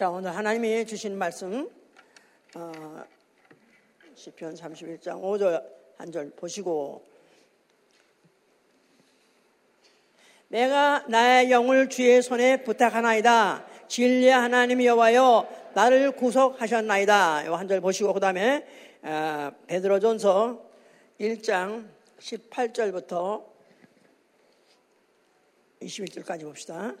자, 오늘 하나님이 주신 말씀, 어, 시편 31장 5절 한 절 보시고, 내가 나의 영을 주의 손에 부탁하나이다. 진리 하나님 여와여 나를 구속하셨나이다. 이한절 보시고 그 다음에 어, 베드로전서 1장 18절부터 21절까지 봅시다.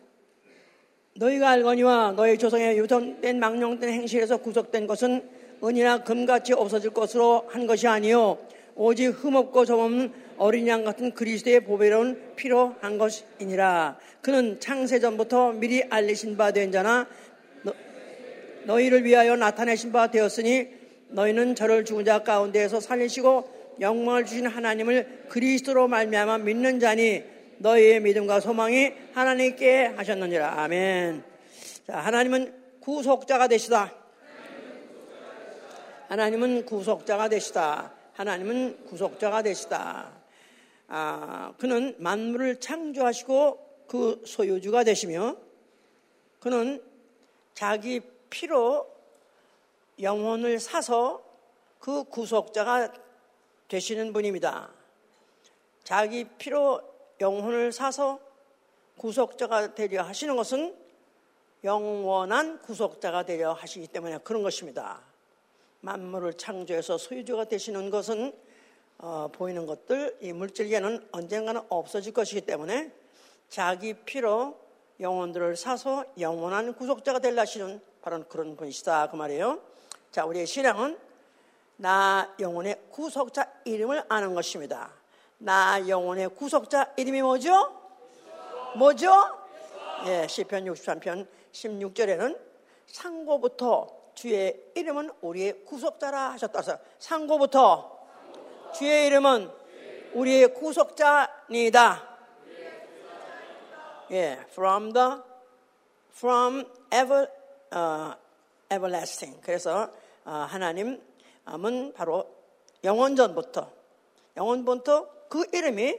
너희가 알거니와 너희 조상의 유전된 망령된 행실에서 구속된 것은 은이나 금같이 없어질 것으로 한 것이 아니요 오직 흠없고 점없는 어린 양 같은 그리스도의 보배로운 피로 한 것이니라. 그는 창세전부터 미리 알리신 바 된 자나 너, 희를 위하여 나타내신 바 되었으니 너희는 저를 죽은 자 가운데에서 살리시고 영광을 주신 하나님을 그리스도로 말미암아 믿는 자니 너희의 믿음과 소망이 하나님께 하셨느니라. 아멘. 자, 하나님은 구속자가 되시다. 하나님은 구속자가 되시다. 하나님은 구속자가 되시다. 아, 그는 만물을 창조하시고 그 소유주가 되시며 그는 자기 피로 영혼을 사서 그 구속자가 되시는 분입니다. 자기 피로 영혼을 사서 구속자가 되려 하시는 것은 영원한 구속자가 되려 하시기 때문에 그런 것입니다. 만물을 창조해서 소유주가 되시는 것은 어, 보이는 것들, 이 물질계는 언젠가는 없어질 것이기 때문에 자기 피로 영혼들을 사서 영원한 구속자가 되려 하시는 바로 그런 분이시다. 그 말이에요. 자, 우리의 신앙은 나 영혼의 구속자 이름을 아는 것입니다. 나 영혼의 구속자 이름이 뭐죠? 뭐죠? 예, 시편 63편 16절에는 상고부터 주의 이름은 우리의 구속자라 하셨다. 상고부터 주의 이름은 우리의 구속자니다. 예, from the from ever uh, everlasting. 그래서 uh, 하나님은 바로 영원전부터 영원부터 그 이름이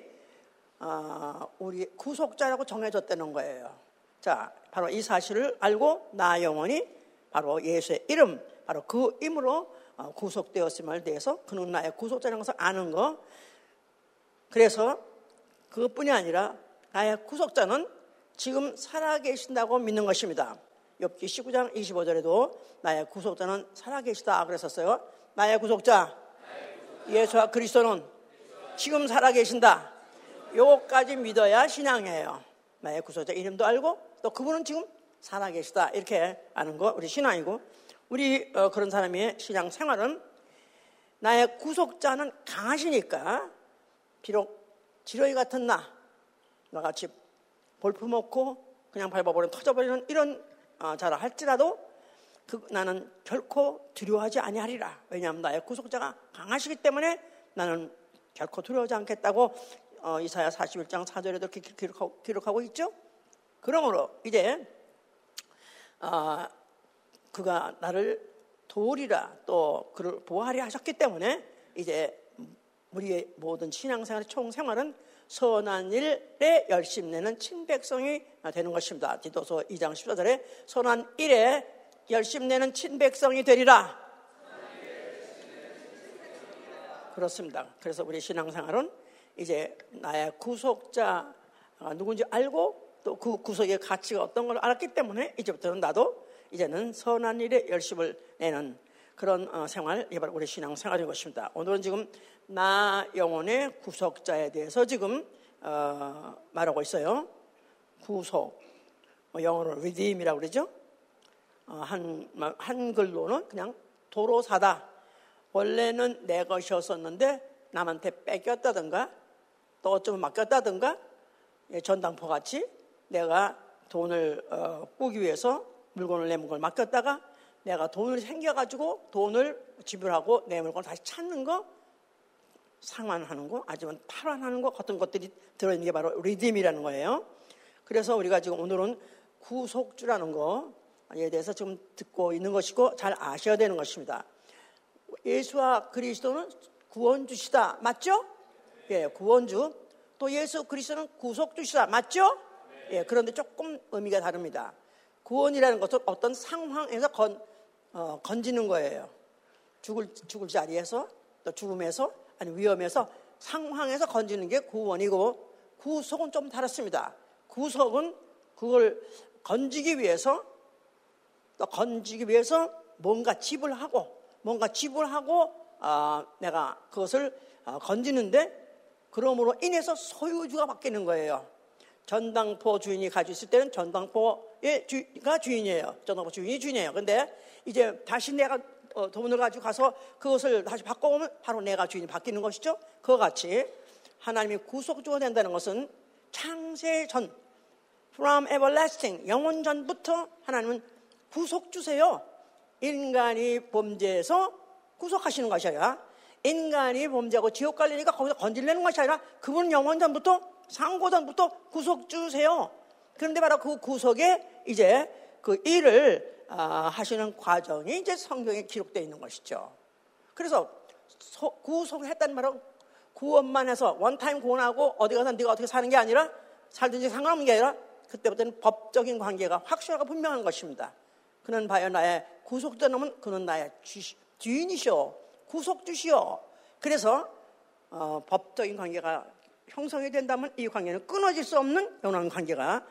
어, 우리 구속자라고 정해졌다는 거예요. 자, 바로 이 사실을 알고 나 영혼이 바로 예수의 이름, 바로 그 이름으로 어, 구속되었음을 대해서 그는 나의 구속자라는 것을 아는 거. 그래서 그것뿐이 아니라 나의 구속자는 지금 살아계신다고 믿는 것입니다. 엽기 19장 25절에도 나의 구속자는 살아계시다 그랬었어요. 나의 구속자 예수와 그리스도는 지금 살아계신다. 요거까지 믿어야 신앙이에요. 나의 구속자 이름도 알고 또 그분은 지금 살아계시다. 이렇게 아는 거 우리 신앙이고 우리 어, 그런 사람의 신앙 생활은 나의 구속자는 강하시니까 비록 지렁이 같은 나 나같이 볼품 없고 그냥 밟아버리면 터져버리는 이런 어, 자라 할지라도 그, 나는 결코 두려워하지 아니하리라. 왜냐하면 나의 구속자가 강하시기 때문에 나는 결코 두려워하지 않겠다고 어, 이사야 41장 4절에도 이렇게 기록하고, 기록하고 있죠. 그러므로 이제 어, 그가 나를 도우리라 또 그를 보호하리 하셨기 때문에 이제 우리의 모든 신앙생활의 총생활은 선한 일에 열심 내는 친백성이 되는 것입니다. 디도서 2장 14절에 선한 일에 열심 내는 친백성이 되리라. 그렇습니다. 그래서 우리 신앙생활은 이제 나의 구속자 누군지 알고 또 그 구속의 가치가 어떤 걸 알았기 때문에 이제부터는 나도 이제는 선한 일에 열심을 내는 그런 어, 생활, 이 바로 우리 신앙 생활인 것입니다. 오늘은 지금 나 영혼의 구속자에 대해서 지금 어, 말하고 있어요. 구속, 뭐 영어로 redeem이라고 그러죠. 어, 한 한글로는 그냥 도로 사다. 원래는 내 것이었었는데 남한테 뺏겼다든가 또 어쩌면 맡겼다든가 예, 전당포 같이 내가 돈을 어, 꾸기 위해서 물건을 내는 걸 맡겼다가 내가 돈을 생겨가지고 돈을 지불하고 내 물건을 다시 찾는 거 상환하는 거 아니면 탈환하는 거 같은 것들이 들어있는 게 바로 리듬이라는 거예요. 그래서 우리가 지금 오늘은 구속주라는 거에 대해서 지금 듣고 있는 것이고 잘 아셔야 되는 것입니다. 예수와 그리스도는 구원주시다. 맞죠? 예, 구원주. 또 예수 그리스도는 구속주시다. 맞죠? 예, 그런데 조금 의미가 다릅니다. 구원이라는 것은 어떤 상황에서 건, 어, 건지는 거예요. 죽을, 죽을 자리에서 또 죽음에서 아니 위험에서 상황에서 건지는 게 구원이고 구속은 좀 다릅니다. 구속은 그걸 건지기 위해서 또 건지기 위해서 뭔가 집을 하고 뭔가 집을 하고 어, 내가 그것을 어, 건지는데 그러므로 인해서 소유주가 바뀌는 거예요. 전당포 주인이 가지고 있을 때는 전당포의 주가 주인이에요. 전당포 주인이 주인이에요. 근데 이제 다시 내가 어, 돈을 가지고 가서 그것을 다시 바꿔오면 바로 내가 주인이 바뀌는 것이죠. 그와 같이 하나님이 구속주가 된다는 것은 창세 전, from everlasting, 영원 전부터 하나님은 구속주세요. 인간이 범죄해서 구속하시는 것이 아니라 인간이 범죄하고 지옥 갈리니까 거기서 건질려는 것이 아니라 그분은 영원 전부터 상고 전부터 구속 주세요. 그런데 바로 그 구속에 이제 그 일을 아, 하시는 과정이 이제 성경에 기록되어 있는 것이죠. 그래서 구속을 했다는 말은 구원만 해서 원타임 구원하고 어디 가서 네가 어떻게 사는 게 아니라 살든지 상관없는 게 아니라 그때부터는 법적인 관계가 확실하고 분명한 것입니다. 그는 바여 나의 구속되는 그는 나의 주인이시오. 구속주시오. 그래서 어, 법적인 관계가 형성이 된다면 이 관계는 끊어질 수 없는 연한 관계가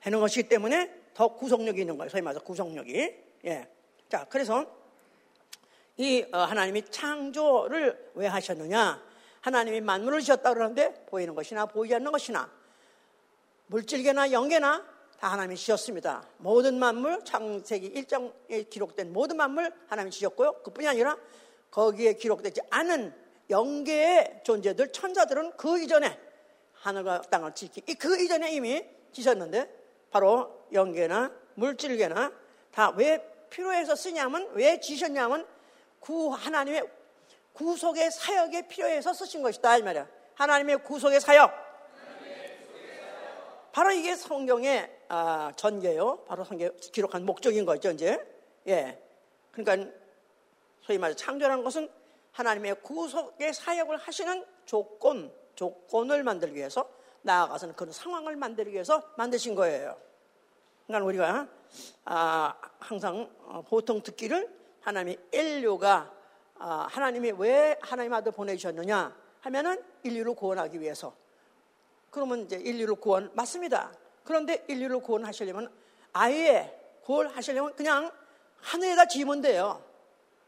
되는 것이기 때문에 더 구속력이 있는 거예요. 소위 말해서 구속력이. 예. 자, 그래서 이 어, 하나님이 창조를 왜 하셨느냐? 하나님이 만물을 지었다 그러는데 보이는 것이나 보이지 않는 것이나 물질계나 영계나 다 하나님이 지었습니다. 모든 만물, 창세기 1장에 기록된 모든 만물 하나님이 지었고요. 그뿐이 아니라 거기에 기록되지 않은 영계의 존재들, 천사들은 그 이전에 하늘과 땅을 지키, 그 이전에 이미 지셨는데 바로 영계나 물질계나 다 왜 필요해서 쓰냐면 왜 지셨냐면 구 하나님의 구속의 사역에 필요해서 쓰신 것이다 이 말이야. 하나님의 구속의 사역. 바로 이게 성경의 아, 전개요. 바로 성경 기록한 목적인 거죠 이제. 예. 그러니까 소위 말해 창조라는 것은 하나님의 구속의 사역을 하시는 조건, 조건을 만들기 위해서 나아가서는 그런 상황을 만들기 위해서 만드신 거예요. 그러니까 우리가 아, 항상 어, 보통 듣기를 하나님이 인류가 아, 하나님이 왜 하나님 아들 보내주셨느냐 하면은 인류를 구원하기 위해서. 그러면 이제 인류를 구원 맞습니다. 그런데 인류를 구원하시려면 아예 구원하시려면 그냥 하늘에다 지으면 돼요.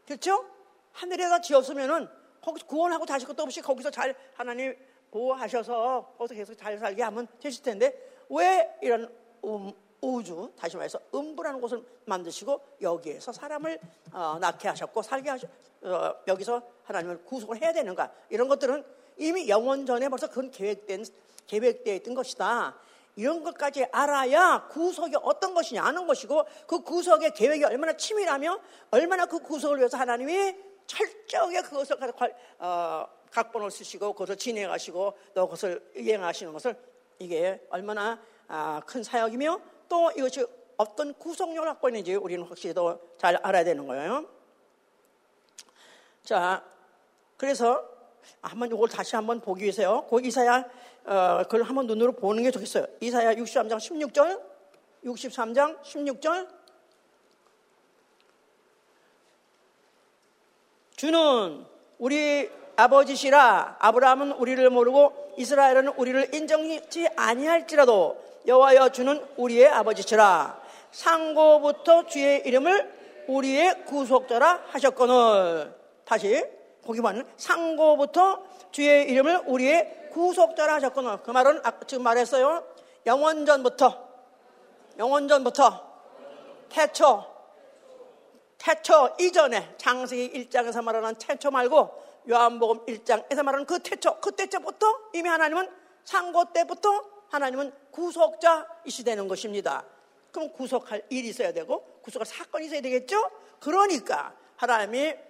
그렇죠? 하늘에다 지었으면은 거기서 구원하고 다시 것도 없이 거기서 잘 하나님 보호하셔서 거기서 계속 잘 살게 하면 되실 텐데 왜 이런 음, 우주, 다시 말해서 음부라는 곳을 만드시고 여기에서 사람을 어, 낳게 하셨고 살게 하셨, 어, 여기서 하나님을 구속을 해야 되는가 이런 것들은 이미 영원 전에 벌써 그건 계획된 계획되어 있던 것이다. 이런 것까지 알아야 구속이 어떤 것이냐 아는 것이고 그 구속의 계획이 얼마나 치밀하며 얼마나 그 구속을 위해서 하나님이 철저하게 그것을 어, 각본을 쓰시고 그것을 진행하시고 또 그것을 이행하시는 것을 이게 얼마나 아, 큰 사역이며 또 이것이 어떤 구속력을 갖고 있는지 우리는 확실히 더 잘 알아야 되는 거예요. 자, 그래서 한번 이걸 다시 한번 보기 위해서요. 그 이사야 어, 그걸 한번 눈으로 보는 게 좋겠어요. 이사야 63장 16절, 63장 16절. 주는 우리 아버지시라 아브라함은 우리를 모르고 이스라엘은 우리를 인정치 아니할지라도 여호와여 주는 우리의 아버지시라 상고부터 주의 이름을 우리의 구속자라 하셨거늘 다시 보기만 상고부터 주의 이름을 우리의 구속자라 하셨거늘 그 말은 지금 말했어요. 영원전부터. 영원전부터. 태초. 태초 이전에 장세기 1장에서 말하는 태초 말고 요한복음 1장에서 말하는 그 태초 그 때부터 이미 하나님은 상고 때부터 하나님은 구속자이시 되는 것입니다. 그럼 구속할 일이 있어야 되고 구속할 사건이 있어야 되겠죠? 그러니까 하나님이 음,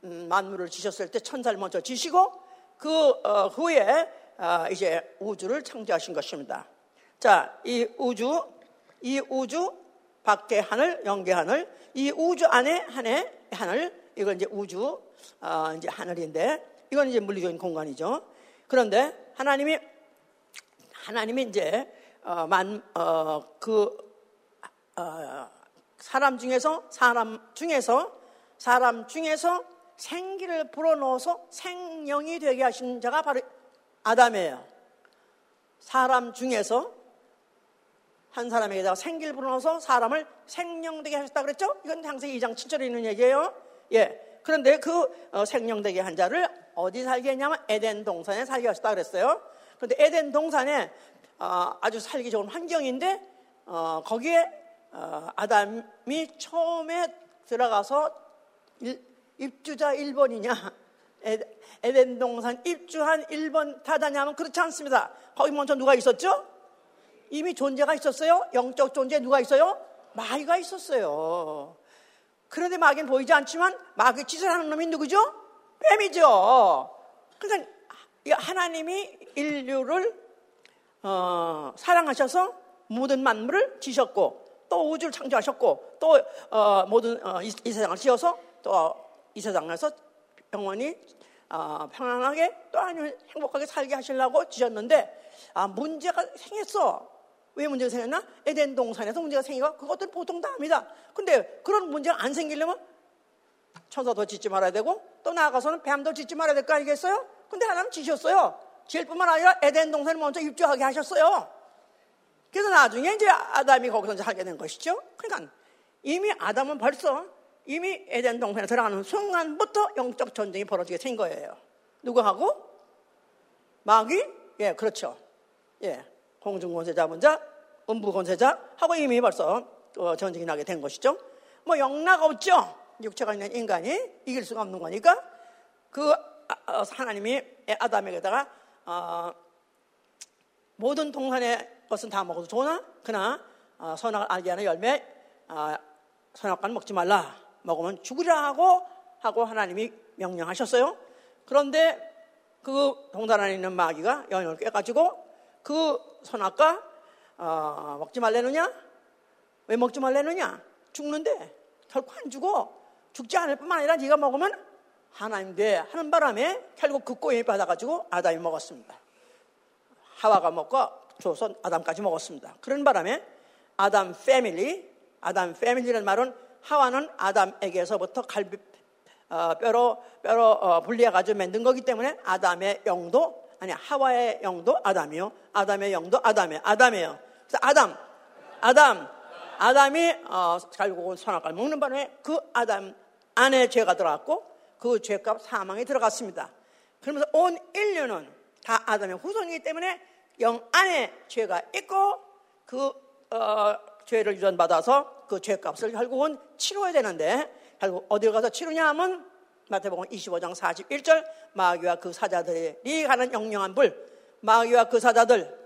만물을 지셨을 때 천사를 먼저 지시고 그 어, 후에 어, 이제 우주를 창조하신 것입니다. 자, 이 우주, 이 우주 밖에 하늘, 영계 하늘, 이 우주 안에 하늘, 하늘, 이건 이제 우주, 어, 이제 하늘인데, 이건 이제 물리적인 공간이죠. 그런데 하나님이 하나님이 이제 어, 만, 어, 그 어, 사람 중에서 사람 중에서 사람 중에서 생기를 불어넣어서 생명이 되게 하신 자가 바로 아담이에요. 사람 중에서 한 사람에게다가 생기를 불어넣어서 사람을 생명되게 하셨다 그랬죠? 이건 창세기 2장 7절에 있는 얘기예요. 예. 그런데 그 어, 생명되게 한 자를 어디 살게 했냐면 에덴 동산에 살게 하셨다 그랬어요. 그런데 에덴 동산에 어, 아주 살기 좋은 환경인데 어, 거기에 아담이 처음에 들어가서 입주자 1번이냐 에덴 동산 입주한 1번 타다냐면 그렇지 않습니다. 거기 먼저 누가 있었죠? 이미 존재가 있었어요. 영적 존재 누가 있어요? 마귀가 있었어요. 그런데 마귀는 보이지 않지만 마귀 짓을 하는 놈이 누구죠? 뱀이죠. 그러니까 하나님이 인류를 어, 사랑하셔서 모든 만물을 지셨고 또 우주를 창조하셨고 또 어, 모든 어, 이, 이, 세상을 지어서 또 이 세상에서 영원히 어, 평안하게 또 행복하게 살게 하시려고 지셨는데 아, 문제가 생겼어. 왜 문제가 생겼나? 에덴 동산에서 문제가 생기고 그것들 보통 다 합니다. 근데 그런 문제가 안 생기려면 천사도 짓지 말아야 되고 또 나아가서는 뱀도 짓지 말아야 될 거 아니겠어요? 근데 하나님 지셨어요. 지을 뿐만 아니라 에덴 동산을 먼저 입주하게 하셨어요. 그래서 나중에 이제 아담이 거기서 이제 하게 된 것이죠. 그러니까 이미 아담은 벌써 이미 에덴 동산에 들어가는 순간부터 영적 전쟁이 벌어지게 된 거예요. 누구하고? 마귀? 예, 그렇죠. 예. 공중권세자 먼저 음부권세자 하고 이미 벌써 어, 전쟁이 나게 된 것이죠. 뭐 영락 없죠. 육체가 있는 인간이 이길 수가 없는 거니까 그 아, 어, 하나님이 아담에게다가 어, 모든 동산의 것은 다 먹어도 좋으나 그나 어, 선악을 알게 하는 열매 어, 선악과는 먹지 말라 먹으면 죽으라 하고 하고 하나님이 명령하셨어요. 그런데 그 동산 안에 있는 마귀가 연을 깨가지고 그 선악과 어, 먹지 말래느냐? 왜 먹지 말래느냐? 죽는데 결코 안 죽어. 죽지 않을 뿐만 아니라 네가 먹으면 하나님 돼 하는 바람에 결국 그 꼬임이 받아가지고 아담이 먹었습니다. 하와가 먹고 줘서 아담까지 먹었습니다. 그런 바람에 아담 패밀리, 아담 패밀리라는 말은 하와는 아담에게서부터 갈비 어, 뼈로 뼈로 어, 분리해 가지고 만든 거기 때문에 아담의 영도 아니 하와의 영도 아담이요. 아담의 영도 아담이에요. 아담이에요. 그래서 아담, 아담, 아담이 어, 결국은 선악과를 먹는 바람에 그 아담 안에 죄가 들어갔고 그 죄값 사망이 들어갔습니다. 그러면서 온 인류는 다 아담의 후손이기 때문에 영 안에 죄가 있고 그 어, 죄를 유전받아서 그 죄값을 결국은 치러야 되는데 결국 어디로 가서 치르냐 하면 마태복음 25장 41절 마귀와 그 사자들이 가는 영영한 불. 마귀와 그 사자들.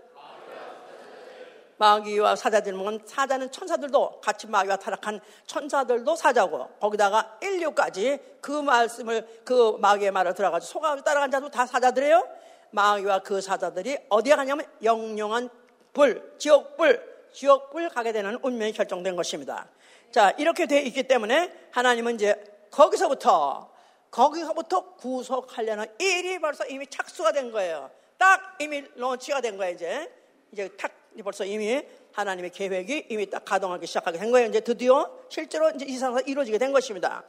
마귀와 사자들 은 사자는 천사들도 같이 마귀와 타락한 천사들도 사자고 거기다가 인류까지 그 말씀을 그 마귀의 말을 들어가지고 속아 따라간 자도 다 사자들이에요. 마귀와 그 사자들이 어디에 가냐면 영영한 불, 지옥 불, 지옥불 가게 되는 운명이 결정된 것입니다. 자, 이렇게 돼 있기 때문에 하나님은 이제 거기서부터 거기서부터 구속하려는 일이 벌써 이미 착수가 된 거예요. 딱 이미 런치가 된 거예요, 이제. 이제 탁 벌써 이미 하나님의 계획이 이미 딱 가동하기 시작하게 된 거예요. 이제 드디어 실제로 이제 이상사 이루어지게 된 것입니다.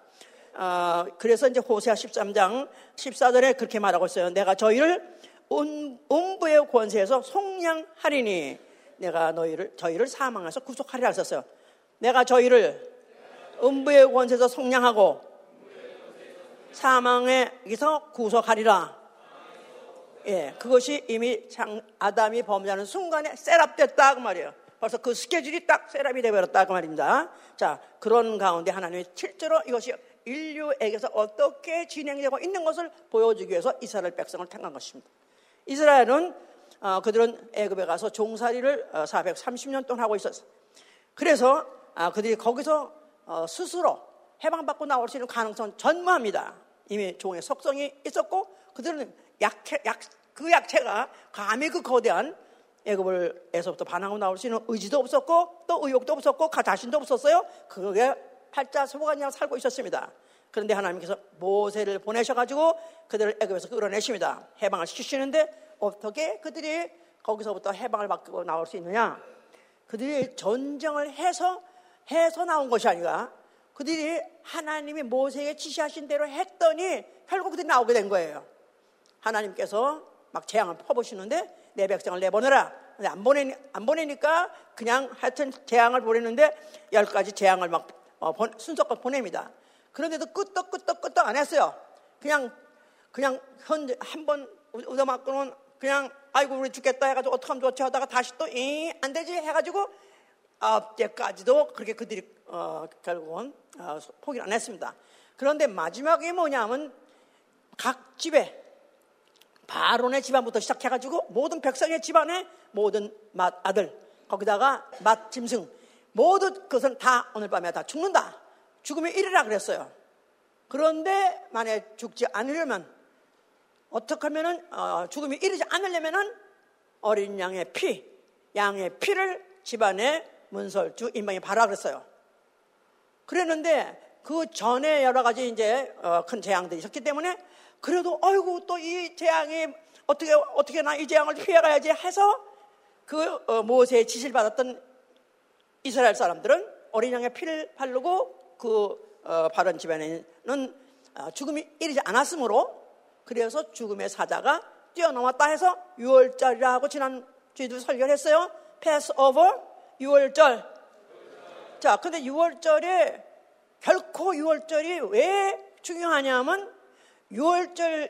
어, 그래서 이제 호세아 13장 14절에 그렇게 말하고 있어요. 내가 저희를 음부의 권세에서 속량하리니 내가 너희를 저희를 사망에서 구속하리라 하셨어요. 내가 저희를 음부의 권세에서 속량하고 사망에서 구속하리라. 예, 그것이 이미 장, 아담이 범죄하는 순간에 setup됐다 그 말이에요. 벌써 그 스케줄이 딱 setup이 되어버렸다 그 말입니다. 자, 그런 가운데 하나님이 실제로 이것이 인류에게서 어떻게 진행되고 있는 것을 보여주기 위해서 이스라엘 백성을 택한 것입니다. 이스라엘은 어, 그들은 애굽에 가서 종살이를 어, 430년 동안 하고 있었어요. 그래서 아, 그들이 거기서 어, 스스로 해방받고 나올 수 있는 가능성은 전무합니다. 이미 종의 속성이 있었고 그들은 약체, 약, 그 약체가 감히 그 거대한 애굽을에서부터 반항하고 나올 수 있는 의지도 없었고 또 의욕도 없었고 가 자신도 없었어요. 그게 팔자 소관이랑 살고 있었습니다. 그런데 하나님께서 모세를 보내셔가지고 그들을 애굽에서 끌어내십니다. 해방을 시키시는데 어떻게 그들이 거기서부터 해방을 받고 나올 수 있느냐? 그들이 전쟁을 해서 해서 나온 것이 아니라 그들이 하나님이 모세에게 지시하신 대로 했더니 결국 그들이 나오게 된 거예요. 하나님께서 막 재앙을 퍼부시는데 내 백성을 내보내라. 근데 안 보내 안 보내니까 그냥 하여튼 재앙을 보내는데 열 가지 재앙을 막 어, 순서껏 보냅니다. 그런데도 끄떡 끄떡 끄떡 안 했어요. 그냥 그냥 현재 한번 얻어맞고는 그냥 아이고 우리 죽겠다 해가지고 어떡하면 좋지 하다가 다시 또 이 안 되지 해가지고 아홉 때까지도 그렇게 그들이 어, 결국은 어, 포기를 안 했습니다. 그런데 마지막에 뭐냐면 각 집에 바론의 집안부터 시작해가지고 모든 백성의 집안에 모든 맏 아들 거기다가 맏 짐승 모든 그것은 다 오늘 밤에 다 죽는다. 죽으면 이르라 그랬어요. 그런데 만약 죽지 않으려면 어떻게 하면은 어, 죽음이 이르지 않으려면은 어린 양의 피, 양의 피를 집안에 문설주 인방에 바라 그랬어요. 그랬는데 그 전에 여러 가지 이제 어, 큰 재앙들이 있었기 때문에 그래도 어이구 또 이 재앙이 어떻게 어떻게 나 이 재앙을 피해가야지 해서 그 어, 모세의 지시를 받았던 이스라엘 사람들은 어린 양의 피를 바르고 그 어, 바른 집안에는 어, 죽음이 이르지 않았으므로 그래서 죽음의 사자가 뛰어넘었다 해서 6월절이라고 지난 주에도 설교를 했어요. 패스오버 6월절. 자, 근데 6월절에 결코 6월절이 왜 중요하냐면 6월절이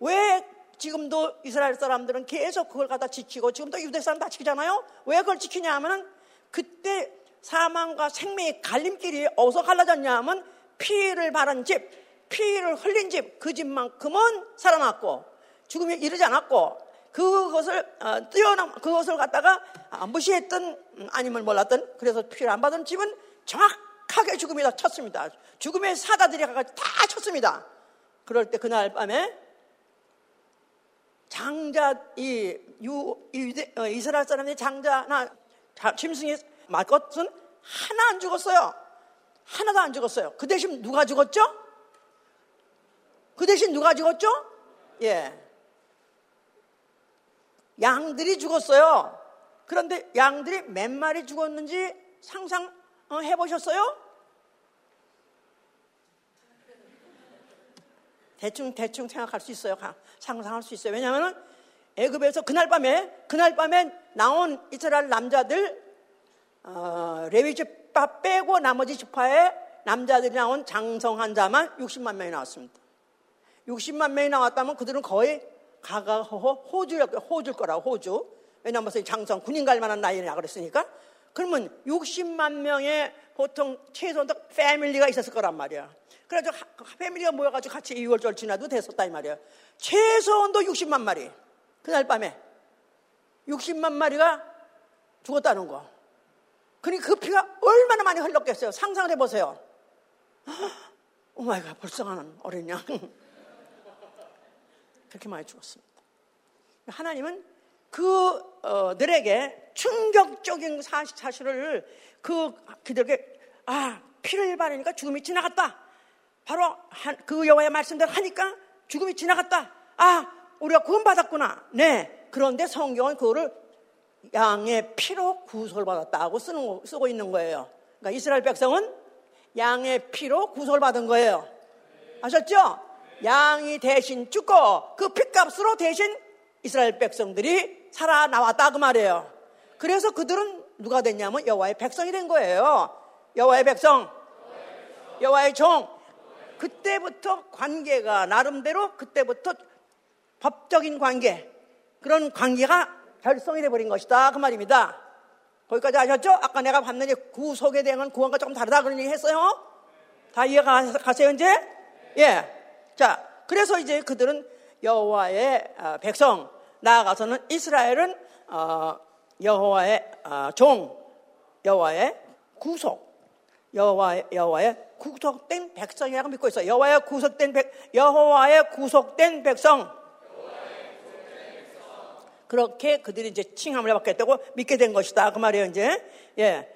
왜 지금도 이스라엘 사람들은 계속 그걸 갖다 지키고 지금도 유대 사람 다 지키잖아요. 왜 그걸 지키냐 하면 그때 사망과 생명의 갈림길이 어디서 갈라졌냐 하면 피를 바른 집, 피를 흘린 집, 그 집만큼은 살아났고 죽음에 이르지 않았고 그것을 어, 뛰어넘 그것을 갖다가 무시했던 음, 아니면 몰랐던 그래서 피를 안 받은 집은 정확하게 죽음이 다 쳤습니다. 죽음의 사다들이 다 쳤습니다. 그럴 때 그날 밤에 장자 이 유, 이, 어, 이스라엘 사람의 장자나 짐승이 맞것은 하나 안 죽었어요. 하나도 안 죽었어요. 그 대신 누가 죽었죠? 그 대신 누가 죽었죠? 예. 양들이 죽었어요. 그런데 양들이 몇 마리 죽었는지 상상해 어, 보셨어요? 대충 대충 생각할 수 있어요. 상상할 수 있어요. 왜냐하면 애굽에서 그날 밤에 그날 밤에 나온 이스라엘 남자들 어, 레위 지파 빼고 나머지 지파에 남자들이 나온 장성한 자만 60만 명이 나왔습니다. 60만 명이 나왔다면 그들은 거의 가가호호 호주 호주일 거라고 호주. 왜냐하면 장성 군인 갈 만한 나이냐 그랬으니까. 그러면 60만 명의 보통 최소한 패밀리가 있었을 거란 말이야. 그래서 패밀리가 모여가지고 같이 2월절 지나도 됐었다 이 말이야. 최소한도 60만 마리. 그날 밤에 60만 마리가 죽었다는 거. 그러니 그 피가 얼마나 많이 흘렀겠어요. 상상을 해보세요. Oh my God, 불쌍한 어린 양. 그렇게 많이 죽었습니다. 하나님은 그들에게 충격적인 사실을 그 그들에게 아 피를 바르니까 죽음이 지나갔다. 바로 그 여호와의 말씀대로 하니까 죽음이 지나갔다. 아 우리가 구원받았구나. 네. 그런데 성경은 그거를 양의 피로 구속을 받았다고 쓰는, 쓰고 있는 거예요. 그러니까 이스라엘 백성은 양의 피로 구속을 받은 거예요. 아셨죠? 양이 대신 죽고 그 핏값으로 대신 이스라엘 백성들이 살아나왔다 그 말이에요. 그래서 그들은 누가 됐냐면 여호와의 백성이 된 거예요. 여호와의 백성, 여호와의 종. 그때부터 관계가 나름대로 그때부터 법적인 관계 그런 관계가 결성이 돼 버린 것이다 그 말입니다. 거기까지 아셨죠? 아까 내가 봤는데 구속에 대한 구원과 조금 다르다 그런 얘기 했어요. 다 이해가 가세요 이제? 예. 자, 그래서 이제 그들은 여호와의 어, 백성 나아가서는 이스라엘은 어, 여호와의 어, 종, 여호와의 구속, 여호와의 여호와의 구속된 백성이라고 믿고 있어요. 여호와의 구속된 백 여호와의 구속된 백성. 그렇게 그들이 이제 칭함을 받겠다고 믿게 된 것이다. 그 말이에요, 이제. 예.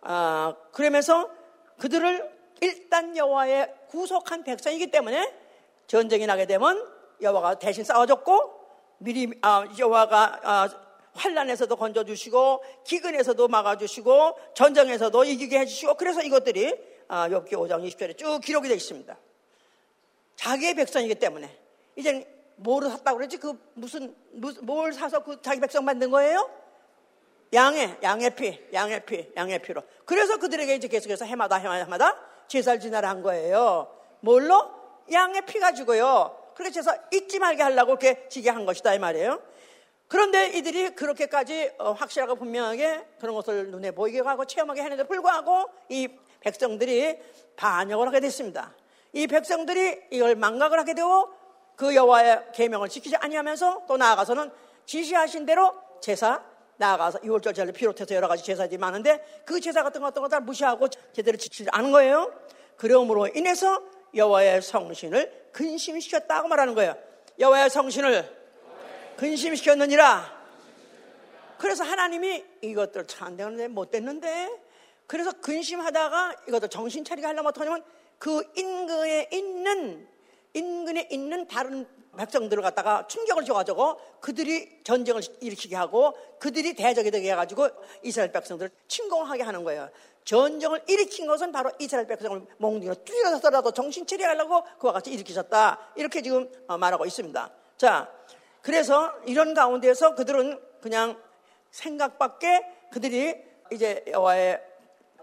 아, 그러면서 그들을 일단 여호와의 구속한 백성이기 때문에 전쟁이 나게 되면 여호와가 대신 싸워줬고 미리 아, 여호와가 아, 환란에서도 건져주시고 기근에서도 막아주시고 전쟁에서도 이기게 해주시고 그래서 이것들이 아, 엽기 5장 20절에 쭉 기록이 되어 있습니다. 자기의 백성이기 때문에 이제 뭐를 샀다고 그러지? 그 무슨, 무슨 뭘 사서 그 자기 백성 만든 거예요? 양의 양의 피, 양의 피, 양의 피로. 그래서 그들에게 이제 계속해서 해마다 해마다 해마다 제사를 지나라 한 거예요. 뭘로? 양의 피 가지고요. 그렇게 제사 잊지 말게 하려고 이렇게 지게 한 것이다 이 말이에요. 그런데 이들이 그렇게까지 어, 확실하고 분명하게 그런 것을 눈에 보이게 하고 체험하게 했는데 불구하고 이 백성들이 반역을 하게 됐습니다. 이 백성들이 이걸 망각을 하게 되고 그 여호와의 계명을 지키지 아니하면서 또 나아가서는 지시하신 대로 제사 나아가서 6월절 제를 비롯해서 여러 가지 제사들이 많은데 그 제사 같은 것 어떤 거다 무시하고 제대로 지키지 않은 거예요. 그러므로 인해서 여호와의 성신을 근심시켰다고 말하는 거예요. 여호와의 성신을 근심시켰느니라. 그래서 하나님이 이것들 참 되는데 못 됐는데 그래서 근심하다가 이것도 정신 차리게 하려면 어떡하냐면 그 인근에 있는 인근에 있는 다른 백성들을 갖다가 충격을 줘가지고 그들이 전쟁을 일으키게 하고 그들이 대적이 되게 해가지고 이스라엘 백성들을 침공하게 하는 거예요. 전쟁을 일으킨 것은 바로 이스라엘 백성을 몽둥이로 뚫어서라도 정신 차리하려고 그와 같이 일으키셨다. 이렇게 지금 어, 말하고 있습니다. 자, 그래서 이런 가운데서 그들은 그냥 생각밖에 그들이 이제 여호와의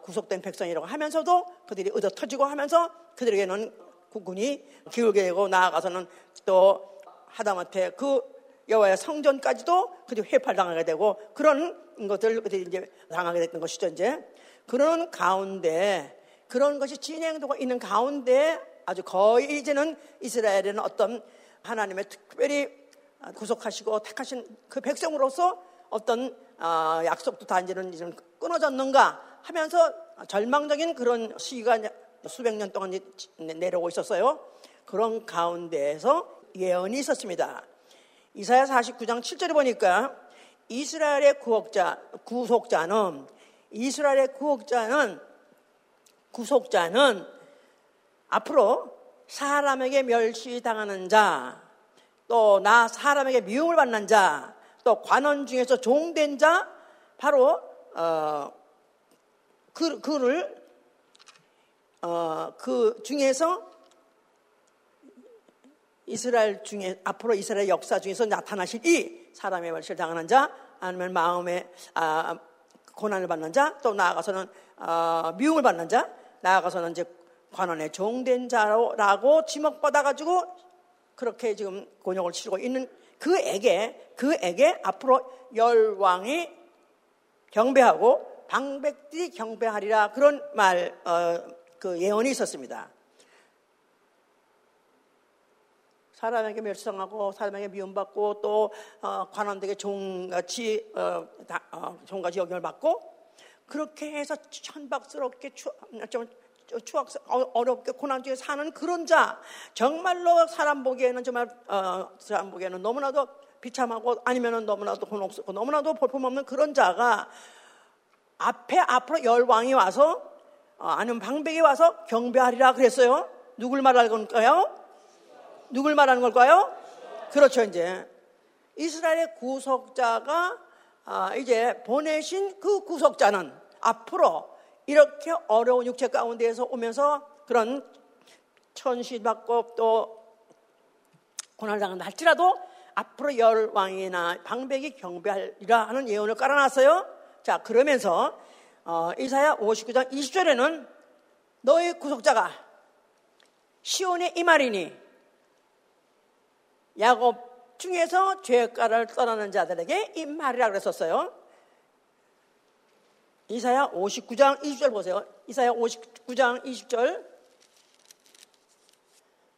구속된 백성이라고 하면서도 그들이 얻어 터지고 하면서 그들에게는 국군이 기울게 되고 나아가서는 또 하다못해 그 여호와의 성전까지도 그들이 회팔당하게 되고 그런 것들 그들이 이제 당하게 됐던 것이죠 이제 그런 가운데 그런 것이 진행되고 있는 가운데 아주 거의 이제는 이스라엘에는 어떤 하나님의 특별히 구속하시고 택하신 그 백성으로서 어떤 아, 약속도 다 이제는 끊어졌는가 하면서 절망적인 그런 시기가 수백 년 동안 내려오고 있었어요. 그런 가운데에서 예언이 있었습니다. 이사야 49장 7절에 보니까 이스라엘의 구속자, 구속자는 이스라엘의 구속자는 구속자는 앞으로 사람에게 멸시당하는 자, 또 나 사람에게 미움을 받는 자, 또 관원 중에서 종된 자, 바로 어, 그, 그를 어, 그 중에서 이스라엘 중에 앞으로 이스라엘 역사 중에서 나타나실 이 사람의 멸시를 당하는 자 아니면 마음에 아, 고난을 받는 자 또 나아가서는 어, 미움을 받는 자 나아가서는 이제 관원의 종된 자라고 지목받아 가지고 그렇게 지금 곤욕을 치르고 있는 그에게 그에게 앞으로 열왕이 경배하고 방백들이 경배하리라 그런 말 어, 그 예언이 있었습니다. 사람에게 멸성하고 사람에게 미움받고 또 어, 관원들에게 종같이 어, 다, 어, 종같이 여김을 받고 그렇게 해서 천박스럽게 추, 좀 추악 어, 어렵게 고난 중에 사는 그런 자 정말로 사람 보기에는 정말 어, 사람 보기에는 너무나도 비참하고 아니면은 너무나도 곤혹스럽고 너무나도 볼품없는 그런 자가 앞에 앞으로 열왕이 와서 어, 아니면 방백이 와서 경배하리라 그랬어요. 누굴 말하는 걸까요? 누굴 말하는 걸까요? 그렇죠, 이제. 이스라엘의 구속자가 아, 이제 보내신 그 구속자는 앞으로 이렇게 어려운 육체 가운데에서 오면서 그런 천시받고 또 고난을 당한다 할지라도 앞으로 열왕이나 방백이 경배하리라 하는 예언을 깔아놨어요. 자, 그러면서 어, 이사야 59장 20절에는 너의 구속자가 시온의 이말이니 야곱 중에서 죄가를 떠나는 자들에게 이 말이라 그랬었어요. 이사야 59장 20절 보세요. 이사야 59장 20절.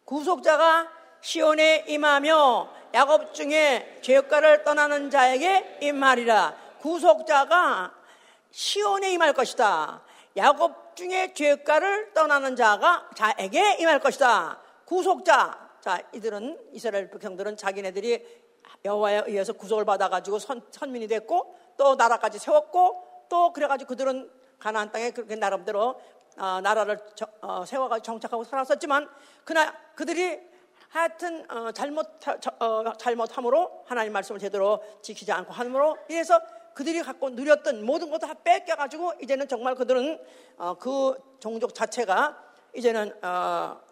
구속자가 시온에 임하며 야곱 중에 죄가를 떠나는 자에게 이 말이라. 구속자가 시온에 임할 것이다. 야곱 중에 죄가를 떠나는 자가 자에게 임할 것이다. 구속자. 자, 이들은 이스라엘 백성들은 자기네들이 여호와에 의해서 구속을 받아가지고 선, 선민이 됐고 또 나라까지 세웠고 또 그래가지고 그들은 가나안 땅에 그렇게 나름대로 어, 나라를 저, 어, 세워가지고 정착하고 살았었지만 그나 그들이 하여튼 어, 잘못 어, 잘못함으로 하나님 말씀을 제대로 지키지 않고 함으로 이래서 그들이 갖고 누렸던 모든 것도 다 뺏겨가지고 이제는 정말 그들은 어, 그 종족 자체가 이제는 어,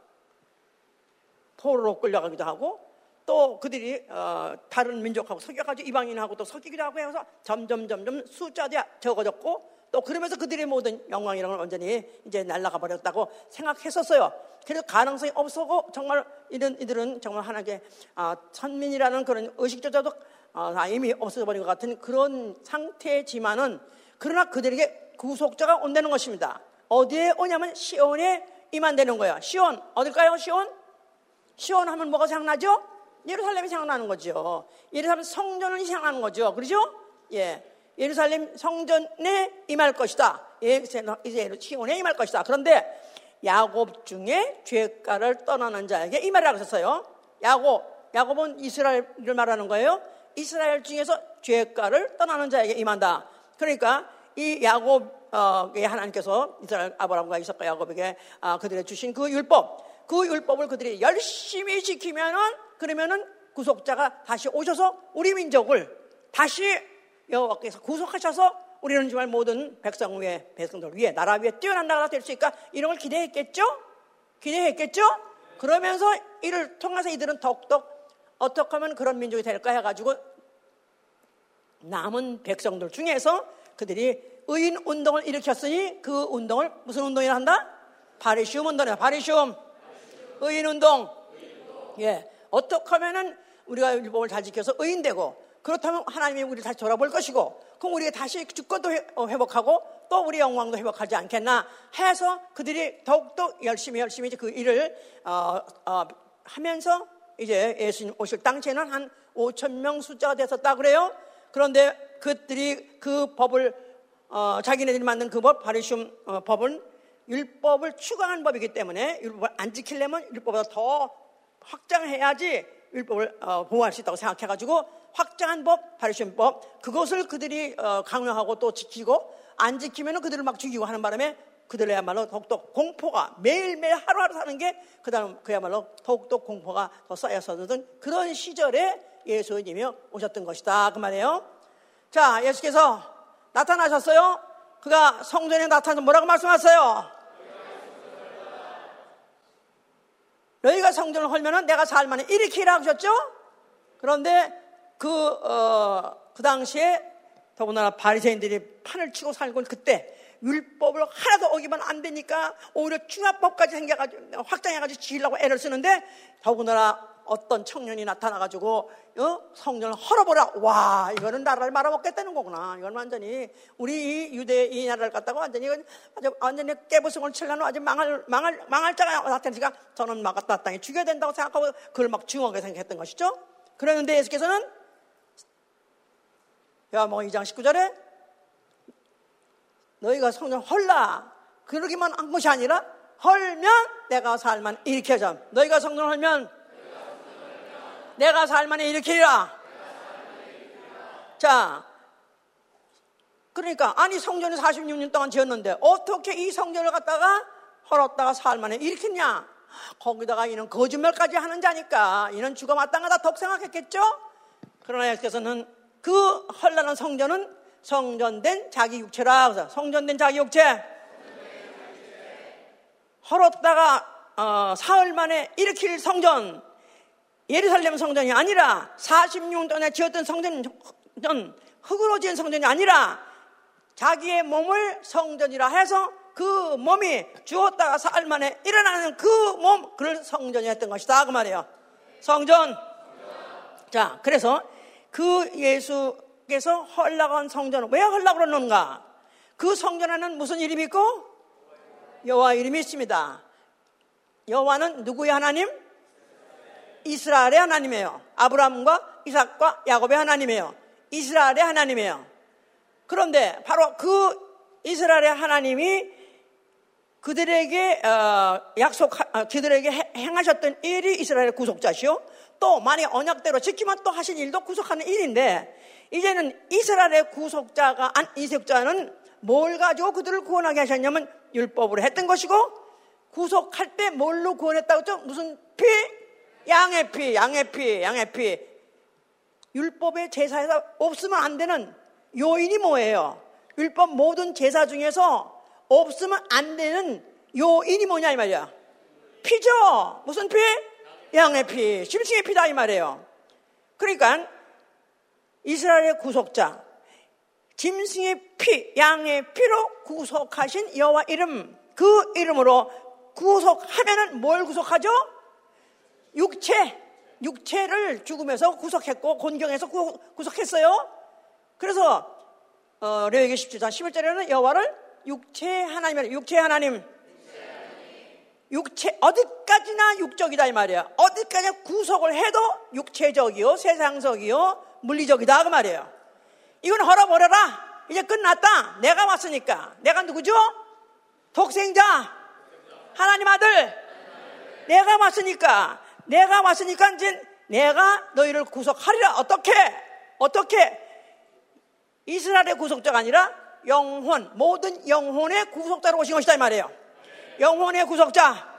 포로로 끌려가기도 하고 또 그들이 어, 다른 민족하고 섞여가지고 이방인하고 또 섞이기도 하고 해서 점점 점점 숫자도 적어졌고 또 그러면서 그들의 모든 영광이라는 걸 완전히 이제 날아가 버렸다고 생각했었어요. 그래서 가능성이 없었고 정말 이런 이들은 정말 하나님의 아, 천민이라는 그런 의식조차도 아, 이미 없어져 버린 것 같은 그런 상태지만은 그러나 그들에게 구속자가 온다는 것입니다. 어디에 오냐면 시온에 임한되는 거예요. 시온 어딜까요? 시온? 시온 하면 뭐가 생각나죠? 예루살렘이 생각나는 거죠. 예루살렘 성전이 생각나는 거죠. 그러죠? 예. 예루살렘 성전에 임할 것이다. 예, 이제 시온에 임할 것이다. 그런데 야곱 중에 죄가를 떠나는 자에게 임하라 그랬어요. 야곱, 야곱은 이스라엘을 말하는 거예요. 이스라엘 중에서 죄가를 떠나는 자에게 임한다. 그러니까 이 야곱 어, 하나님께서 이스라엘 아브라함과 이삭과 야곱에게 아, 그들의 주신 그 율법, 그 율법을 그들이 열심히 지키면은 그러면은 구속자가 다시 오셔서 우리 민족을 다시 여호와께서 구속하셔서 우리는 정말 모든 백성 위에 백성들 위에 나라 위에 뛰어난 나라가 될 수 있을까 이런 걸 기대했겠죠? 기대했겠죠? 그러면서 이를 통해서 이들은 더욱더 어떻게 하면 그런 민족이 될까 해가지고 남은 백성들 중에서 그들이 의인 운동을 일으켰으니 그 운동을 무슨 운동이라 한다? 바리시움 운동이다. 바리시움. 의인 운동. 예. 어떻게 하면은 우리가 율법을 잘 지켜서 의인되고 그렇다면 하나님이 우리를 다시 돌아볼 것이고 그럼 우리가 다시 주권도 어, 회복하고 또 우리 영광도 회복하지 않겠나 해서 그들이 더욱더 열심히 열심히 그 일을 어, 어, 하면서 이제 예수님 오실 당시에는 한 5천 명 숫자가 됐었다 그래요. 그런데 그들이 그 법을 어, 자기네들이 만든 그 법, 바리슘 어, 법은 율법을 추가한 법이기 때문에 율법을 안 지키려면 율법보다 더 확장해야지 율법을 어, 보호할 수 있다고 생각해가지고 확장한 법, 바리심법 그것을 그들이 어, 강요하고 또 지키고 안 지키면 그들을 막 죽이고 하는 바람에 그들야말로 더욱더 공포가 매일매일 하루하루 사는 게 그다음 그야말로 더욱더 공포가 더 쌓였었던 그런 시절에 예수님이 오셨던 것이다 그 말이에요. 자 예수께서 나타나셨어요. 그가 성전에 나타나서 뭐라고 말씀하셨어요? 너희가 성전을 헐면은 내가 살만에 일으키라 하셨죠? 그런데 그, 어, 그 당시에 더군다나 바리새인들이 판을 치고 살고 그때 율법을 하나도 어기면 안 되니까 오히려 중화법까지 생겨가지고 확장해가지고 지으려고 애를 쓰는데 더군다나 어떤 청년이 나타나가지고 어? 성전을 헐어보라. 와 이거는 나라를 말아먹겠다는 거구나. 이건 완전히 우리 유대 이 나라를 갖다가 완전히 아주 완전히 깨부승을 칠려는 아주 망할 망할 망할 자가 나타나니까 저는 막았다 땅에 죽여야 된다고 생각하고 그걸 막 중하게 생각했던 것이죠. 그러는데 예수께서는 야뭐 2장 19절에 너희가 성전 헐라 그러기만 한 것이 아니라 헐면 내가 살만 일으켜져. 너희가 성전 헐면 내가 살만에 일으키리라. 자, 그러니까 아니 성전을 46년 동안 지었는데 어떻게 이 성전을 갖다가 헐었다가 살만에 일으켰냐? 거기다가 이는 거짓말까지 하는 자니까 이는 죽어 마땅하다 덕 생각했겠죠? 그러나 예수께서는 그 헐라는 성전은 성전된 자기 육체라 성전된 자기 육체 헐었다가 어, 사흘 만에 일으킬 성전 예루살렘 성전이 아니라 46년 동안에 지었던 성전, 흙으로 지은 성전이 아니라 자기의 몸을 성전이라 해서 그 몸이 죽었다가 사흘 만에 일어나는 그 몸, 그걸 성전이 했던 것이다. 그 말이에요. 성전. 자, 그래서 그 예수께서 헐락한 성전을 왜 헐락을 하는가? 그 성전에는 무슨 이름이 있고? 여호와 이름이 있습니다. 여호와는 누구의 하나님? 이스라엘의 하나님이에요. 아브라함과 이삭과 야곱의 하나님이에요. 이스라엘의 하나님이에요. 그런데 바로 그 이스라엘의 하나님이 그들에게 어, 약속, 어, 그들에게 행하셨던 일이 이스라엘의 구속자시요. 또 만약 언약대로 지키면 또 하신 일도 구속하는 일인데 이제는 이스라엘의 구속자가 이색자는 뭘 가지고 그들을 구원하게 하셨냐면 율법으로 했던 것이고 구속할 때 뭘로 구원했다고 했죠? 무슨 피? 양의 피, 양의 피, 양의 피. 율법의 제사에서 없으면 안 되는 요인이 뭐예요? 율법 모든 제사 중에서 없으면 안 되는 요인이 뭐냐 이 말이야. 피죠. 무슨 피? 양의 피, 짐승의 피다 이 말이에요. 그러니까 이스라엘의 구속자, 짐승의 피, 양의 피로 구속하신 여호와 이름, 그 이름으로 구속하면은 뭘 구속하죠? 육체, 육체를 죽음에서 구속했고 곤경에서 구속했어요. 그래서 어, 레위기 17장 11절에는 여호와를 육체 하나님, 육체 하나님, 육체 어디까지나 육적이다 이 말이야. 어디까지 구속을 해도 육체적이요, 세상적이요, 물리적이다 그 말이에요. 이건 헐어버려라. 이제 끝났다. 내가 왔으니까. 내가 누구죠? 독생자. 하나님 아들. 내가 왔으니까. 내가 왔으니까 이제 내가 너희를 구속하리라. 어떻게? 어떻게? 이스라엘의 구속자가 아니라 영혼, 모든 영혼의 구속자로 오신 것이다 이 말이에요. 영혼의 구속자.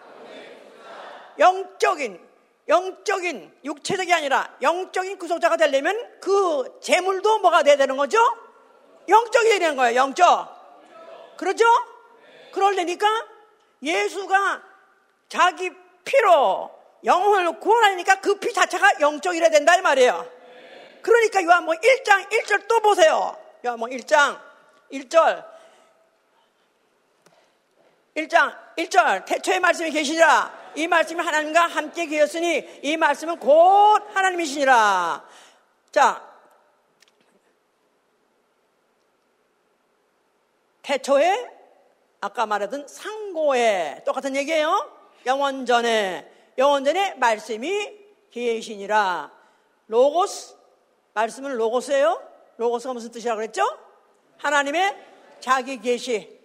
영적인 영적인 육체적이 아니라 영적인 구속자가 되려면 그 재물도 뭐가 돼야 되는 거죠? 영적이 되는 거예요. 영적. 그러죠? 그러려니까 예수가 자기 피로 영혼을 구원하니까 그 피 자체가 영적이라 된다 이 말이에요. 그러니까 요한뭐 1장 1절 또 보세요. 요한뭐 1장 1절 1장 1절 태초의 말씀이 계시니라 이 말씀이 하나님과 함께 계셨으니 이 말씀은 곧 하나님이시니라. 자, 태초에 아까 말했던 상고에 똑같은 얘기예요. 영원전에 영원전에 말씀이 계시니라. 로고스 말씀은 로고스예요. 로고스가 무슨 뜻이라고 그랬죠? 하나님의 자기 계시.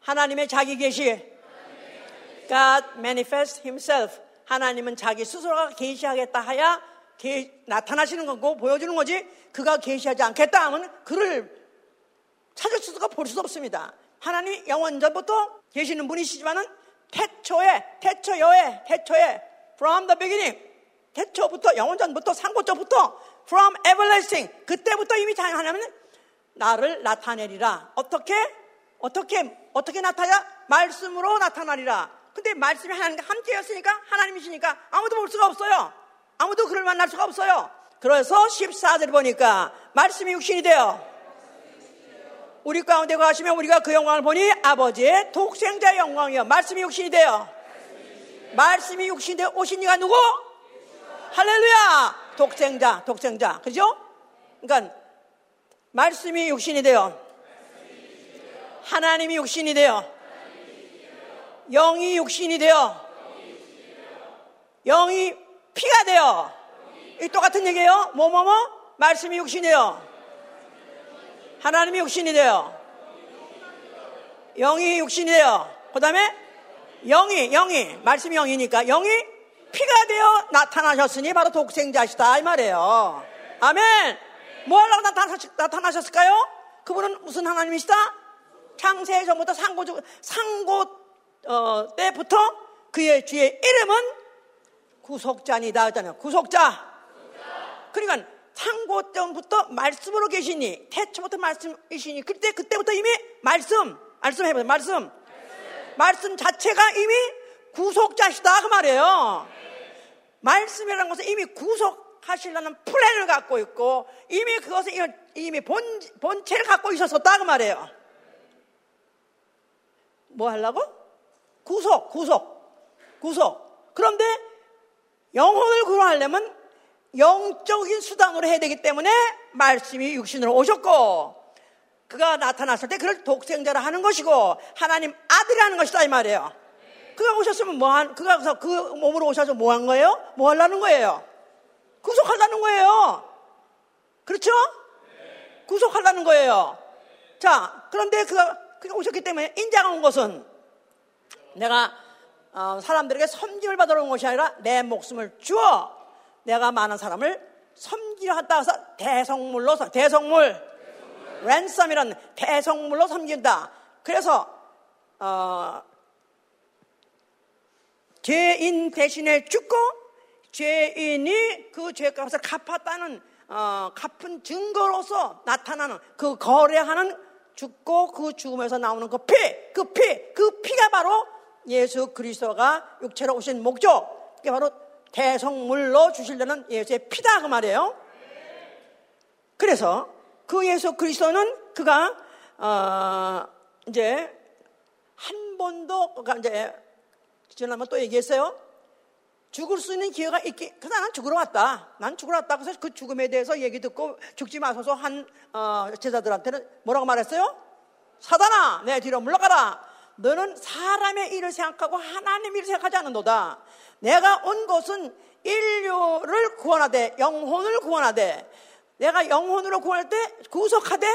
하나님의 자기 계시. God manifests himself. 하나님은 자기 스스로가 계시하겠다 하야 게, 나타나시는 거고 보여주는 거지 그가 계시하지 않겠다 하면 그를 찾을 수가 볼수 없습니다. 하나님이 영원전부터 계시는 분이시지만은 태초에 태초여에 태초에 from the beginning. 태초부터 영원전부터 상고전부터 from everlasting. 그때부터 이미 하나님은 나를 나타내리라. 어떻게? 어떻게 어떻게 나타나? 말씀으로 나타나리라. 근데 말씀이 하나님과 함께였으니까 하나님이시니까 아무도 볼 수가 없어요. 아무도 그를 만날 수가 없어요. 그래서 14절 보니까 말씀이 육신이 되어 우리 가운데 가시면 우리가 그 영광을 보니 아버지의 독생자 영광이요. 말씀이 육신이 되어 말씀이 육신이 되어 오신 이가 누구? 할렐루야! 독생자, 독생자. 그죠? 그러니까 말씀이 육신이 되어 하나님이 육신이 되어 영이 육신이 되어 영이 피가 되어 이 똑같은 얘기예요. 뭐뭐뭐 말씀이 육신이 되어 하나님이 육신이 되어 영이 육신이 되어 그 다음에 영이 영이 말씀이 영이니까 영이 피가 되어 나타나셨으니 바로 독생자시다 이 말이에요. 아멘. 뭐 하려고 나타나셨 을까요? 그분은 무슨 하나님이시다? 창세 전부터 상고 상고 어, 때부터 그의 주의 이름은 구속자니다 하잖아요. 구속자. 그러니까 상고 때부터 말씀으로 계시니 태초부터 말씀이시니 그때 그때부터 이미 말씀 말씀 해보세요. 말씀. 말씀 자체가 이미 구속자시다 그 말이에요. 말씀이라는 것은 이미 구속하시려는 플랜을 갖고 있고 이미 그것을 이미 본, 본체를 갖고 있었었다 그 말이에요. 뭐 하려고? 구속, 구속, 구속. 그런데 영혼을 구원하려면 영적인 수단으로 해야 되기 때문에 말씀이 육신으로 오셨고 그가 나타났을 때 그를 독생자로 하는 것이고 하나님 아들이라는 것이다 이 말이에요. 그가 오셨으면 뭐한 그가 그 몸으로 오셔서 뭐 한 거예요? 뭐 하려는 거예요? 구속하려는 거예요. 그렇죠? 구속하려는 거예요. 자, 그런데 그가, 그가 오셨기 때문에 인자가 온 것은 내가 어, 사람들에게 섬김을 받으러 온 것이 아니라 내 목숨을 주어 내가 많은 사람을 섬기려 한다 해서 대성물로 대성물 랜섬이라는 대성물로 섬긴다. 그래서 어, 죄인 대신에 죽고 죄인이 그 죄값을 갚았다는 어, 갚은 증거로서 나타나는 그 거래하는 죽고 그 죽음에서 나오는 그 피, 그 피, 그 피가 바로 예수 그리스도가 육체로 오신 목적, 그게 바로 대성물로 주시려는 예수의 피다 그 말이에요. 그래서 그 예수 그리스도는 그가 어, 이제 한 번도 그러니까 이제 지난번 또 얘기했어요. 죽을 수 있는 기회가 있기, 그래서 나는 죽으러 왔다. 난 죽으러 왔다. 그래서 그 죽음에 대해서 얘기 듣고 죽지 마소서 한 어, 제자들한테는 뭐라고 말했어요? 사단아, 내 뒤로 물러가라. 너는 사람의 일을 생각하고 하나님 일을 생각하지 않는도다. 내가 온 것은 인류를 구원하되 영혼을 구원하되 내가 영혼으로 구원할 때 구속하되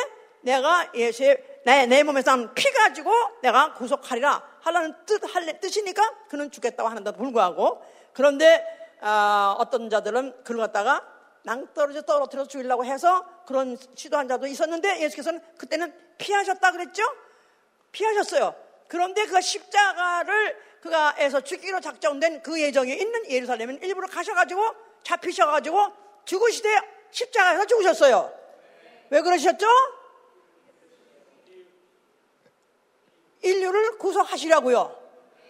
내가 예수의 내, 내 몸에 서피 가지고 내가 구속하리라 하라는 뜻, 할래, 뜻이니까 그는 죽겠다고 하는데도 불구하고 그런데 어, 어떤 자들은 그걸 갖다가 낭떠러지 떨어뜨려서 죽이려고 해서 그런 시도한 자도 있었는데 예수께서는 그때는 피하셨다 그랬죠? 피하셨어요. 그런데 그 십자가를 그가에서 죽기로 작정된 그 예정이 있는 예루살렘은 일부러 가셔가지고 잡히셔가지고 죽으시되 십자가에서 죽으셨어요. 왜 그러셨죠? 인류를 구속하시라고요.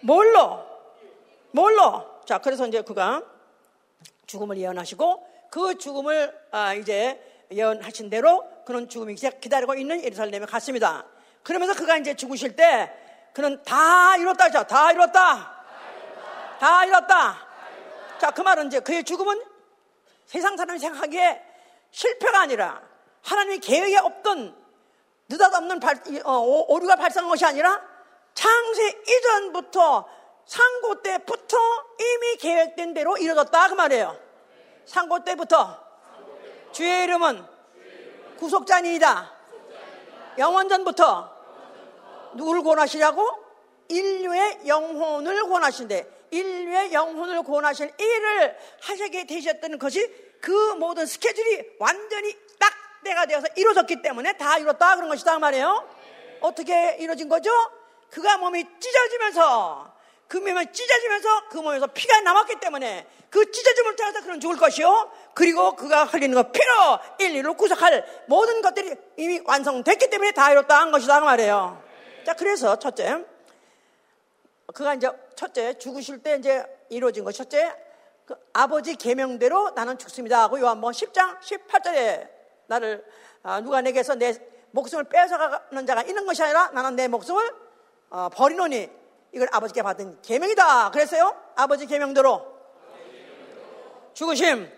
뭘로? 뭘로? 자, 그래서 이제 그가 죽음을 예언하시고 그 죽음을 아, 이제 예언하신 대로 그는 죽음이 기다리고 있는 예루살렘에 갔습니다. 그러면서 그가 이제 죽으실 때 그는 다 이뤘다 하죠. 다 이뤘다. 다 이뤘다. 자, 그 말은 이제 그의 죽음은 세상 사람이 생각하기에 실패가 아니라 하나님의 계획에 없던 느닷없는 발, 어, 오류가 발생한 것이 아니라 창세 이전부터 상고 때부터 이미 계획된 대로 이루어졌다 그 말이에요. 상고 때부터 주의 이름은 구속자니이다. 영원전부터 누구를 권하시냐고? 인류의 영혼을 권하신대. 인류의 영혼을 권하실 일을 하시게 되셨던 것이 그 모든 스케줄이 완전히 딱 때가 되어서 이루어졌기 때문에 다 이뤘다 그런 것이다 그 말이에요. 어떻게 이루어진 거죠? 그가 몸이 찢어지면서 그 몸이 찢어지면서 그 몸에서 피가 남았기 때문에 그 찢어짐을 통해서 그는 죽을 것이요. 그리고 그가 흘리는 것 피로 인류를 구속할 모든 것들이 이미 완성됐기 때문에 다 이뤘다 한 것이다 그 말이에요. 자, 그래서 첫째, 그가 이제 첫째 죽으실 때 이제 이루어진 것 첫째, 그 아버지 계명대로 나는 죽습니다 하고 요한복음 10장 18절에 나를 아, 누가 내게서 내 목숨을 뺏어가는 자가 있는 것이 아니라 나는 내 목숨을 어, 버리노니 이걸 아버지께 받은 계명이다. 그랬어요. 아버지 계명대로 죽으심.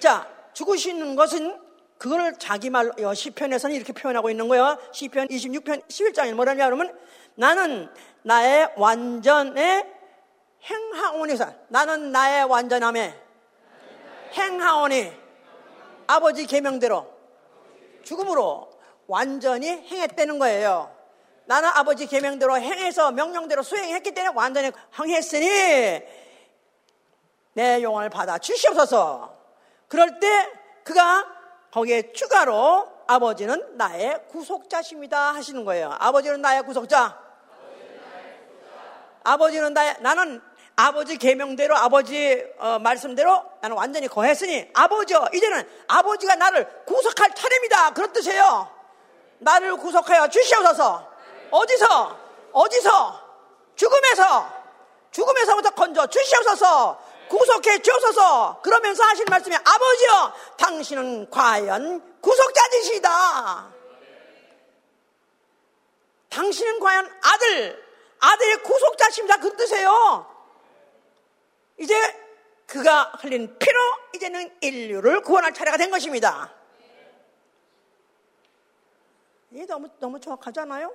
자, 죽으시는 것은 그걸 자기 말로 시편에서는 이렇게 표현하고 있는 거예요. 시편 26편 11장에 뭐라냐 그러면 나는 나의 완전의 행하오니사 나는 나의 완전함에 행하오니 아버지 계명대로 죽음으로 완전히 행했다는 거예요. 나는 아버지 계명대로 행해서 명령대로 수행했기 때문에 완전히 행했으니 내 용을 받아 주시옵소서. 그럴 때 그가 거기에 추가로 아버지는 나의 구속자십니다 하시는 거예요. 아버지는 나의 구속자. 아버지는 나의 나는 아버지 계명대로 아버지 어, 말씀대로 나는 완전히 거했으니 아버지요 이제는 아버지가 나를 구속할 차례입니다. 그런 뜻이에요. 나를 구속하여 주시옵소서. 어디서 어디서 죽음에서 죽음에서부터 건져 주시옵소서. 구속해 주옵소서. 그러면서 하신 말씀이 아버지여 당신은 과연 구속자이시다. 당신은 과연 아들 아들의 구속자십니다. 그 뜻이에요. 이제 그가 흘린 피로 이제는 인류를 구원할 차례가 된 것입니다. 이게 너무 너무 정확하지 않아요?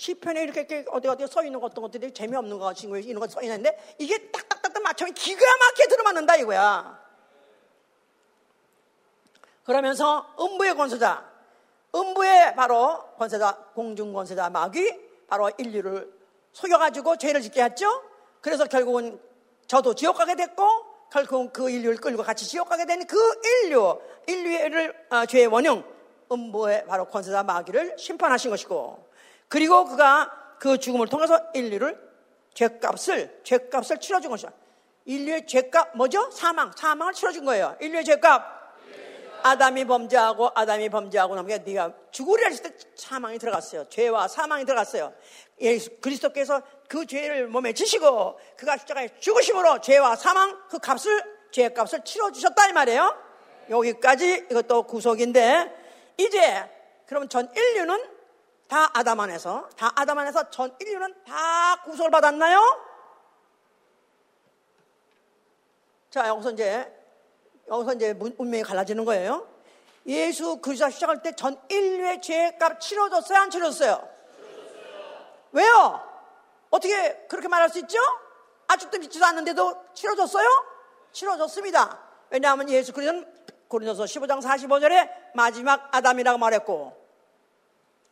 시편에 이렇게 어디 어디 써 있는 어떤 것들이 재미없는 거 지금 이런 거써 있는데 이게 딱딱딱딱 맞추면 기가 막히게 들어맞는다 이거야. 그러면서 음부의 권세자, 음부의 바로 권세자 공중 권세자 마귀 바로 인류를 속여가지고 죄를 짓게 했죠. 그래서 결국은 저도 지옥 가게 됐고 결국 그 인류를 끌고 같이 지옥 가게 된 그 인류, 인류를 어, 죄의 원형, 음보의 바로 권세자 마귀를 심판하신 것이고 그리고 그가 그 죽음을 통해서 인류를 죄값을 죄값을 치러준 것이다. 인류의 죄값 뭐죠? 사망. 사망을 치러준 거예요. 인류의 죄값. 아담이 범죄하고 아담이 범죄하고 나면 네가 죽으리라 했을 때 사망이 들어갔어요. 죄와 사망이 들어갔어요. 예수 그리스도께서 그 죄를 몸에 지시고 그가 십자가에 죽으심으로 죄와 사망 그 값을 죄의 값을 치러 주셨다 이 말이에요. 여기까지 이것도 구속인데 이제 그럼 전 인류는 다 아담 안에서 다 아담 안에서 전 인류는 다 구속을 받았나요? 자 여기서 이제 여기서 이제 운명이 갈라지는 거예요. 예수 그리스도 시작할 때 전 인류의 죄값 치러졌어요? 안 치러졌어요? 왜요? 어떻게 그렇게 말할 수 있죠? 아직도 믿지도 않는데도 치러졌어요? 치러졌습니다. 왜냐하면 예수 그리스도는 고린도서 15장 45절에 마지막 아담이라고 말했고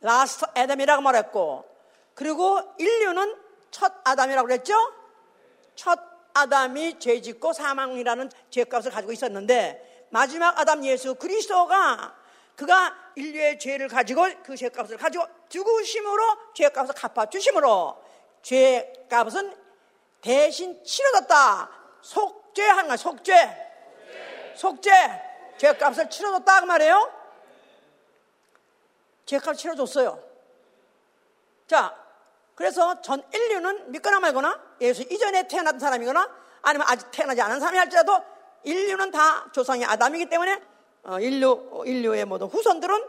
last Adam이라고 말했고 그리고 인류는 첫 아담이라고 그랬죠? 첫 아담이 죄 짓고 사망이라는 죄값을 가지고 있었는데 마지막 아담 예수 그리스도가 그가 인류의 죄를 가지고 그 죄값을 가지고 죽으심으로 죄값을 갚아 주심으로 죄값은 대신 치러졌다. 속죄한 거야, 속죄. 속죄. 죄값을 치러줬다. 그 말이에요. 죄값 치러줬어요. 자, 그래서 전 인류는 믿거나 말거나 예수 이전에 태어난 사람이거나 아니면 아직 태어나지 않은 사람이 할지라도 인류는 다 조상이 아담이기 때문에 어, 인류, 인류의 모든 후손들은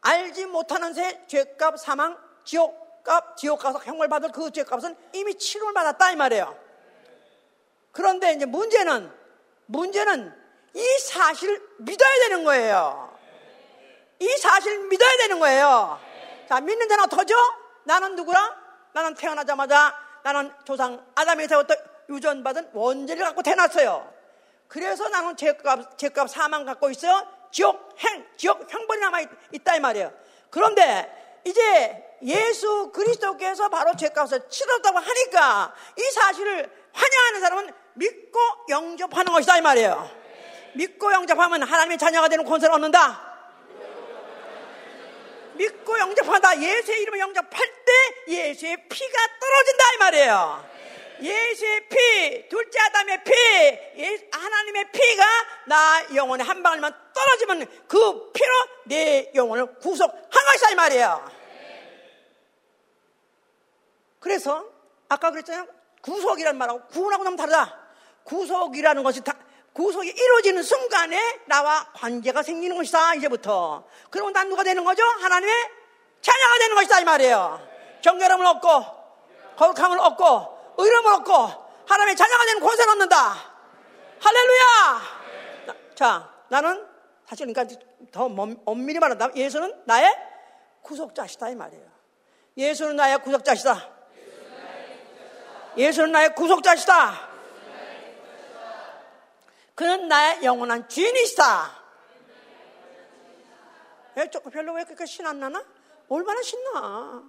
알지 못하는 새 죄값, 사망, 지옥값, 지옥 가서 형벌 받을 그 죄값은 이미 치료를 받았다 이 말이에요. 그런데 이제 문제는 문제는 이 사실을 믿어야 되는 거예요. 이 사실을 믿어야 되는 거예요. 자, 믿는 자는 어떠죠? 나는 누구랑 나는 태어나자마자 나는 조상 아담에서부터 유전받은 원죄를 갖고 태어났어요. 그래서 나는 죄값, 죄값 사망 갖고 있어요. 지옥 행, 지옥 형벌이 남아 있, 다 이 말이에요. 그런데 이제 예수 그리스도께서 바로 죄값을 치렀다고 하니까 이 사실을 환영하는 사람은 믿고 영접하는 것이다 이 말이에요. 믿고 영접하면 하나님의 자녀가 되는 권세를 얻는다. 믿고 영접하다 예수의 이름을 영접할 때 예수의 피가 떨어진다 이 말이에요. 예수의 피, 둘째 아담의 피, 하나님의 피가 나 영혼의 한 방울만 떨어지면 그 피로 내 영혼을 구속한 것이다 이 말이에요. 그래서 아까 그랬잖아요. 구속이라는 말하고 구원하고 너무 다르다. 구속이라는 것이 다, 구속이 이루어지는 순간에 나와 관계가 생기는 것이다, 이제부터. 그러면 난 누가 되는 거죠? 하나님의 자녀가 되는 것이다, 이 말이에요. 정결함을 얻고, 거룩함을 얻고, 의름을 얻고, 하나님의 자녀가 되는 권세를 얻는다. 할렐루야! 자, 나는 사실 그러니까 더 엄밀히 말한다. 예수는 나의 구속자시다, 이 말이에요. 예수는 나의 구속자시다. 예수는 나의 구속자시다. 그는 나의 영원한 주인이시다. 왜 조금 별로 왜 그렇게 신안 나나? 얼마나 신나?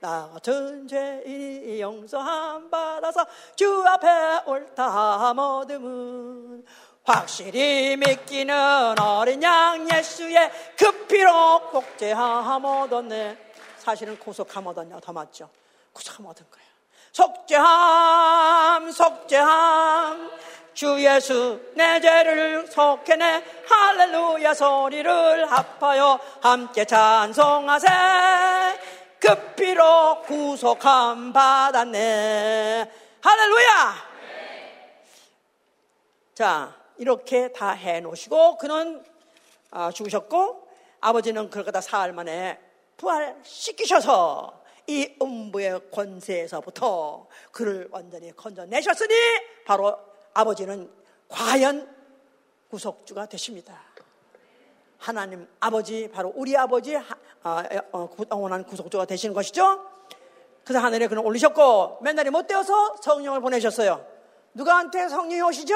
나 같은 죄인이 용서함 받아서 주 앞에 옳다 모듬은 확실히 믿기는 어린 양 예수의 그 피로 복제함 얻었네. 사실은 구속함 얻었냐 더 맞죠? 구속함 얻은 거야. 속죄함, 속죄함. 주 예수 내 죄를 속해내 할렐루야 소리를 합하여 함께 찬송하세. 그 피로 구속함 받았네. 할렐루야! 자 이렇게 다 해놓으시고 그는 아, 죽으셨고 아버지는 그걸 갖다 사흘 만에 부활시키셔서 이 음부의 권세에서부터 그를 완전히 건져내셨으니 바로 아버지는 과연 구속주가 되십니다. 하나님 아버지 바로 우리 아버지 어, 영원한 구속주가 되시는 것이죠. 그래서 하늘에 그는 올리셨고 맨날이 못 되어서 성령을 보내셨어요. 누가한테 성령이 오시죠?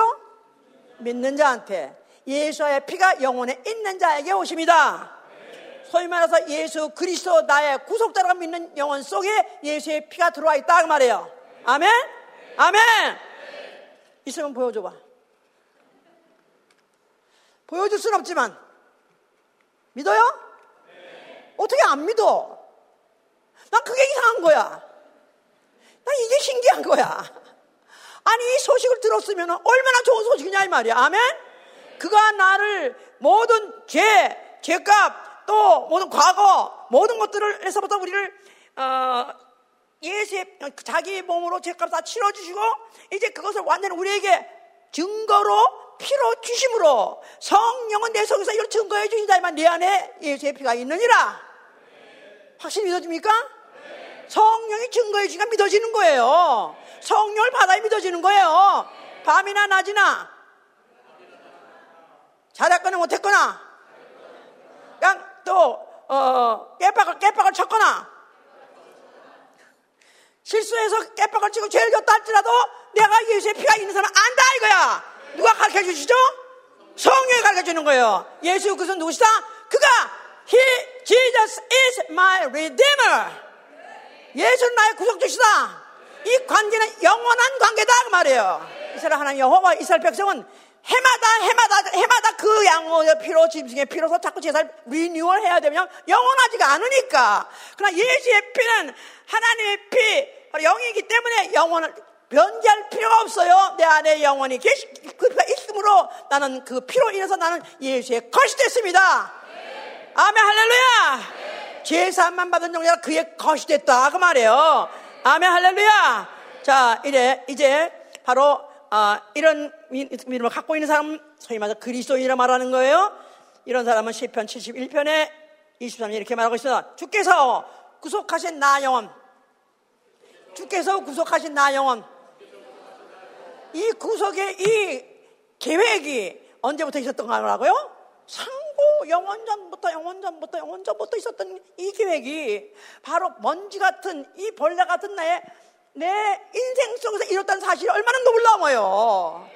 믿는 자한테 예수의 피가 영혼에 있는 자에게 오십니다. 소위 말해서 예수 그리스도 나의 구속자라고 믿는 영혼 속에 예수의 피가 들어와 있다 그 말이에요. 아멘. 아멘. 있으면 보여줘봐. 보여줄 순 없지만 믿어요? 네. 어떻게 안 믿어? 난 그게 이상한 거야. 난 이게 신기한 거야. 아 아니 이 소식을 들었으면 얼마나 좋은 소식이냐 이 말이야. 아멘. 그가 나를 모든 죄, 죄값 또 모든 과거 모든 것들을 해서부터 우리를 어, 예수의 자기 몸으로 죄값 다 치러주시고 이제 그것을 완전히 우리에게 증거로 피로 주심으로 성령은 내 속에서 이걸 증거해 주신다면 내 안에 예수의 피가 있느니라. 확실히 믿어집니까? 성령이 증거해 주니까 믿어지는 거예요. 성령을 받아야 믿어지는 거예요. 밤이나 낮이나 잘했거나 못했거나 그냥 또 어, 깨박을 깨박을 쳤거나 실수해서 깨박을 치고 죄를 졌다 할지라도 내가 예수의 피가 있는 사람 안다 이거야. 누가 가르쳐 주시죠? 성령이 가르쳐 주는 거예요. 예수 그것은 누구시다? 그가 He, Jesus is my redeemer. 예수는 나의 구속주시다. 이 관계는 영원한 관계다 그 말이에요. 이스라엘 하나님 여호와 이스라엘 백성은 해마다 해마다 해마다 그 양호의 피로 짐승의 피로서 자꾸 제사를 리뉴얼 해야 되면 영원하지가 않으니까. 그러나 예수의 피는 하나님의 피 영이기 때문에 영원을 변제할 필요가 없어요. 내 안에 영원히 계시 그 피가 있으므로 나는 그 피로 인해서 나는 예수의 것이 됐습니다. 아멘 할렐루야. 제사만 받은 종자가 그의 것이 됐다 그 말이에요. 아멘 할렐루야. 자 이제 이제 바로 아, 이런 믿음을 갖고 있는 사람 소위 말해서 그리스도인이라 말하는 거예요. 이런 사람은 시편 71편에 23절 이렇게 말하고 있습니다. 주께서 구속하신 나 영혼 주께서 구속하신 나 영혼 이 구속의 이 계획이 언제부터 있었던 거라고요? 상고 영원전부터 영원전부터 영원전부터 있었던 이 계획이 바로 먼지 같은 이 벌레 같은 나의 내 인생 속에서 이뤘다는 사실이 얼마나 놀라워요.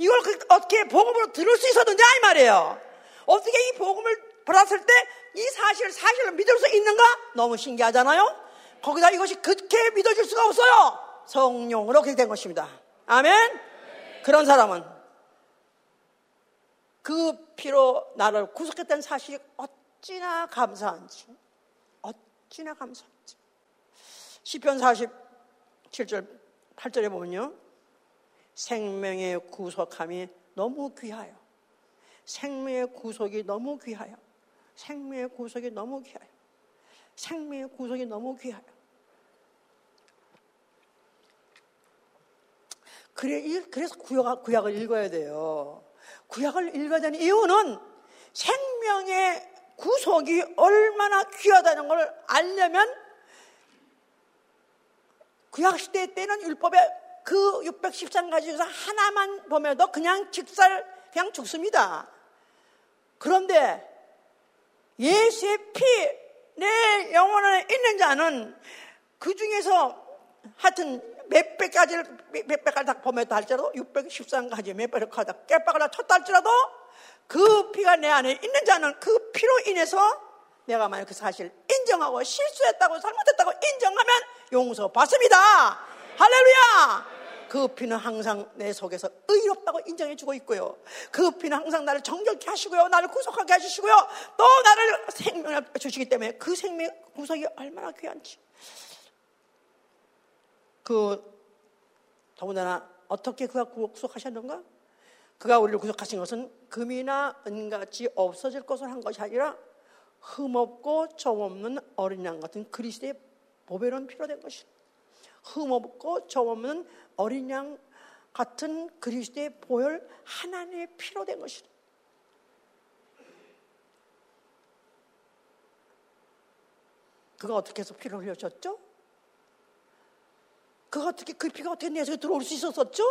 이걸 그 어떻게 복음으로 들을 수 있었는지 이 말이에요. 어떻게 이 복음을 받았을 때 이 사실을 사실을 믿을 수 있는가? 너무 신기하잖아요. 거기다 이것이 그렇게 믿어질 수가 없어요. 성령으로 그렇게 된 것입니다. 아멘. 그런 사람은 그 피로 나를 구속했다는 사실이 어찌나 감사한지, 어찌나 감사한지. 시편 47절 8절에 보면요. 생명의 구속함이 너무 귀하여. 생명의 구속이 너무 귀하여. 생명의 구속이 너무 귀하여. 생명의 구속이 너무 귀하여. 그래, 그래서 구약, 구약을 읽어야 돼요. 구약을 읽어야 되는 이유는 생명의 구속이 얼마나 귀하다는 걸 알려면 구약 시대 때는 율법의 그 613가지 중에서 하나만 보면도 그냥 직살, 그냥 죽습니다. 그런데 예수의 피, 내 영혼에 있는 자는 그 중에서 하여튼 몇백 가지를, 몇백 가지 다 보면 다 할지라도 613가지 몇 백을 하다 깨박을 다 쳤다 할지라도 그 피가 내 안에 있는 자는 그 피로 인해서 내가 만약 그 사실 인정하고 실수했다고 잘못했다고 인정하면 용서 받습니다. 할렐루야! 그 피는 항상 내 속에서 의롭다고 인정해 주고 있고요. 그 피는 항상 나를 정결케 하시고요. 나를 구속하게 해주시고요. 또 나를 생명을 주시기 때문에 그 생명 구속이 얼마나 귀한지. 그 더군다나 어떻게 그가 구속하셨는가? 그가 우리를 구속하신 것은 금이나 은같이 없어질 것을 한 것이 아니라 흠없고 점없는 어린 양 같은 그리스도의 보배로운 피로 된 것이다. 흠없고 점없는 어린 양 같은 그리스도의 보혈 하나님의 피로 된 것이다. 그가 어떻게 해서 피를 흘려줬죠? 그가 어떻게 그 피가 어떻게 내 속에 들어올 수 있었었죠?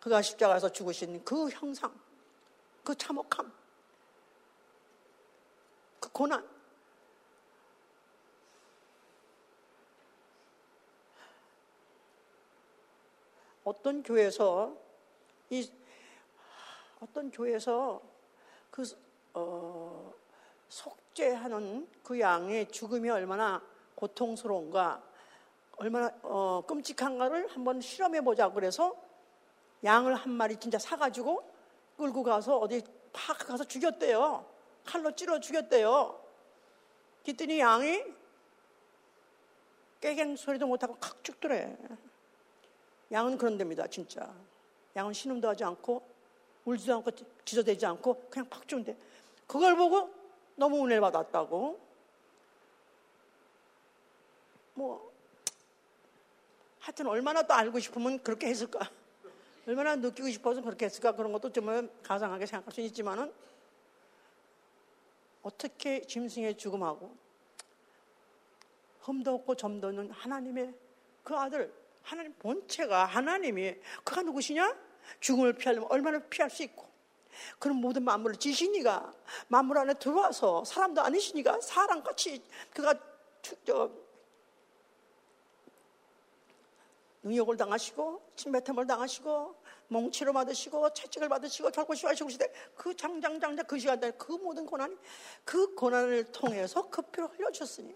그가 십자가에서 죽으신 그 형상, 그 참혹함, 그 고난. 어떤 교회에서 이 어떤 교회에서 그 어, 속죄하는 그 양의 죽음이 얼마나 고통스러운가, 얼마나 어, 끔찍한가를 한번 실험해 보자 그래서 양을 한 마리 진짜 사가지고 끌고 가서 어디 팍 가서 죽였대요. 칼로 찔러 죽였대요. 그랬더니 양이 깨갱 소리도 못하고 칵 죽더래. 양은 그런 데입니다, 진짜. 양은 신음도 하지 않고, 울지도 않고, 지저대지 않고, 그냥 팍 죽는데. 그걸 보고 너무 은혜를 받았다고. 뭐, 하여튼 얼마나 또 알고 싶으면 그렇게 했을까. 얼마나 느끼고 싶어서 그렇게 했을까. 그런 것도 좀 가상하게 생각할 수 있지만은, 어떻게 짐승의 죽음하고 흠도 없고 점도 없는 하나님의 그 아들 하나님 본체가 하나님이 그가 누구시냐? 죽음을 피하려면 얼마나 피할 수 있고 그런 모든 만물을 지시니가 만물 안에 들어와서 사람도 아니시니가 사람같이 그가 저, 능욕을 당하시고 침뱉음을 당하시고 몽치로 받으시고 채찍을 받으시고 결국 시화시고 시대 그 장장장장 그 시간대 그 모든 고난이 그 고난을 통해서 그 피를 흘려주셨으니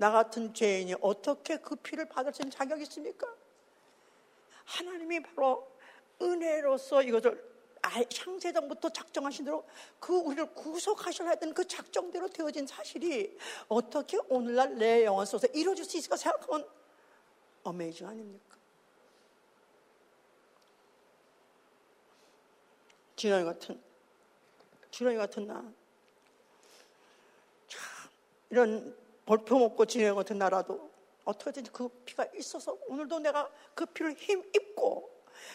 나 같은 죄인이 어떻게 그 피를 받을 수 있는 자격이 있습니까? 하나님이 바로 은혜로서 이것을 창세전부터 작정하신 대로 그 우리를 구속하셔야 했던 그 작정대로 되어진 사실이 어떻게 오늘날 내 영혼 속에서 이루어질 수 있을까 생각하면 어메이징 아닙니까? 진영이 같은, 진영이 같은 나. 참, 이런 볼품없고 진영이 같은 나라도 어떻게든지 그 피가 있어서 오늘도 내가 그 피를 힘입고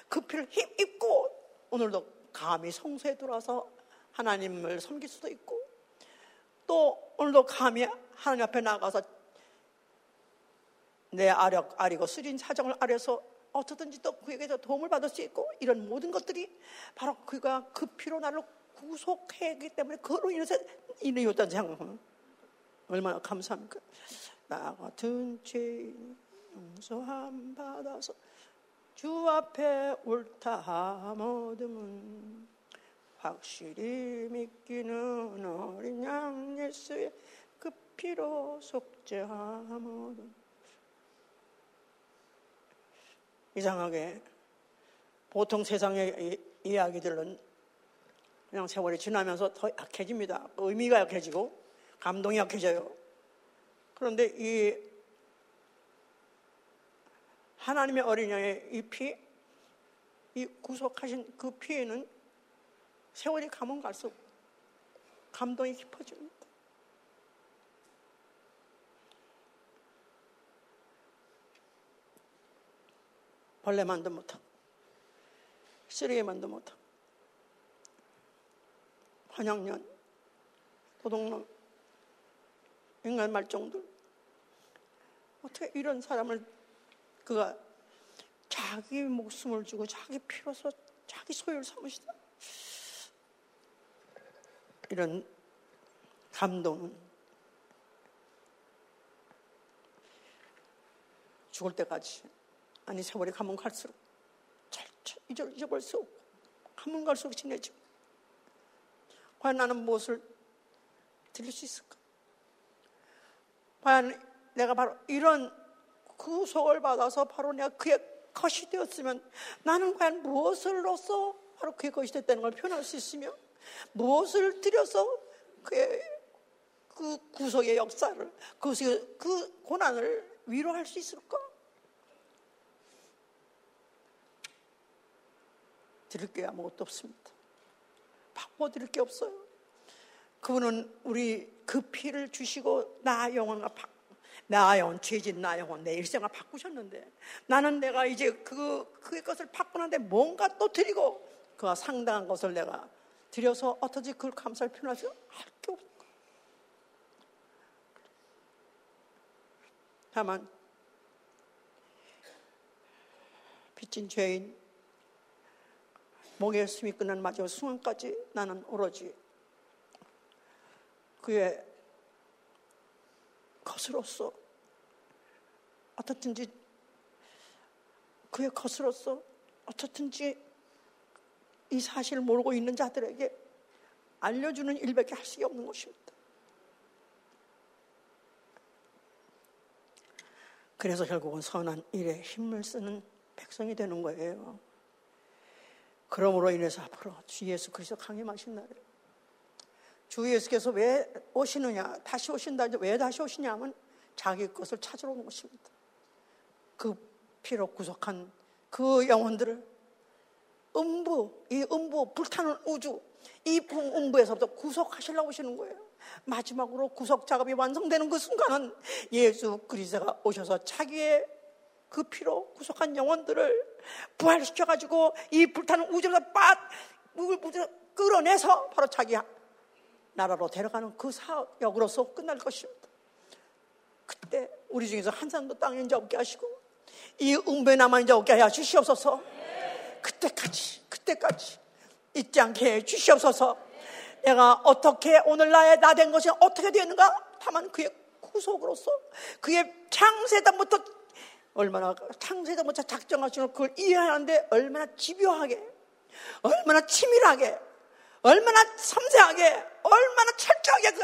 그 피를 힘입고 오늘도 감히 성소에 들어와서 하나님을 섬길 수도 있고 또 오늘도 감히 하나님 앞에 나가서 내 아력, 아리고 쓰린 사정을 아려서 어떻든지 또 그에게서 도움을 받을 수 있고 이런 모든 것들이 바로 그가 그 피로 나를 구속했기 때문에 그로 인해서 이루어졌다는 생각하면 얼마나 감사합니까? 나 같은 죄인 용서함 받아서 주 앞에 옳다 함어듬은 확실히 믿기는 어린 양 예수의 그 피로 속죄함어듬 이상하게 보통 세상의 이야기들은 그냥 세월이 지나면서 더 약해집니다. 의미가 약해지고 감동이 약해져요. 그런데 이 하나님의 어린 양의 이 피, 이 구속하신 그 피에는 세월이 가면 갈수록 감동이 깊어집니다. 벌레 만도 못하고 쓰레기 만도 못하고 환양년 도둑놈 인간 말종들 어떻게 이런 사람을 그가 자기 목숨을 주고 자기 피로서 자기 소유를 삼으시다 이런 감동은 죽을 때까지 아니 세월이 가면 갈수록 절차 잊어볼 수 없고 가면 갈수록 지내지고. 과연 나는 무엇을 드릴 수 있을까? 과연 내가 바로 이런 구속을 받아서 바로 내가 그의 것이 되었으면 나는 과연 무엇을로서 바로 그의 것이 됐다는 걸 표현할 수 있으며 무엇을 들여서 그의 그 구속의 역사를 그, 그 고난을 위로할 수 있을까? 드릴 게 아무것도 없습니다. 바꿔 드릴 게 없어요. 그분은 우리 그 피를 주시고 나 영혼과 바, 나 영혼 죄진 나 영혼 내 일생을 바꾸셨는데 나는 내가 이제 그 그의 것을 바꾸는데 뭔가 또 드리고 그와 상당한 것을 내가 드려서 어떻게 그걸 감사를 표현하죠? 할게 없고 다만 빚진 죄인 목에 숨이 끝난 마지막 순간까지 나는 오로지 그의 것으로서 어떻든지 그의 것으로서 어떻든지 이 사실을 모르고 있는 자들에게 알려주는 일밖에 할수 없는 것입니다. 그래서 결국은 선한 일에 힘을 쓰는 백성이 되는 거예요. 그러므로 인해서 앞으로 주 예수 그리스도 강림하신 날에 주 예수께서 왜 오시느냐 다시 오신다 왜 다시 오시냐면 자기 것을 찾으러 오는 것입니다. 그 피로 구속한 그 영혼들을 음부, 이 음부, 불타는 우주, 이 음부에서부터 구속하시려고 오시는 거예요. 마지막으로 구속 작업이 완성되는 그 순간은 예수 그리스도가 오셔서 자기의 그 피로 구속한 영혼들을 부활시켜가지고 이 불타는 우주에서 빠, 끌어내서 바로 자기 나라로 데려가는 그 사역으로서 끝날 것입니다. 그때 우리 중에서 한 사람도 땅에 이제 없게 하시고 이 음부에 남아 이제 없게 하여 주시옵소서. 그때까지, 그때까지 잊지 않게 해 주시옵소서. 내가 어떻게 오늘 나의 나 된 것이 어떻게 되었는가? 다만 그의 구속으로서 그의 창세단부터 얼마나 창세전부터 작정하시고 그걸 이해하는데 얼마나 집요하게, 얼마나 치밀하게, 얼마나 섬세하게, 얼마나 철저하게 그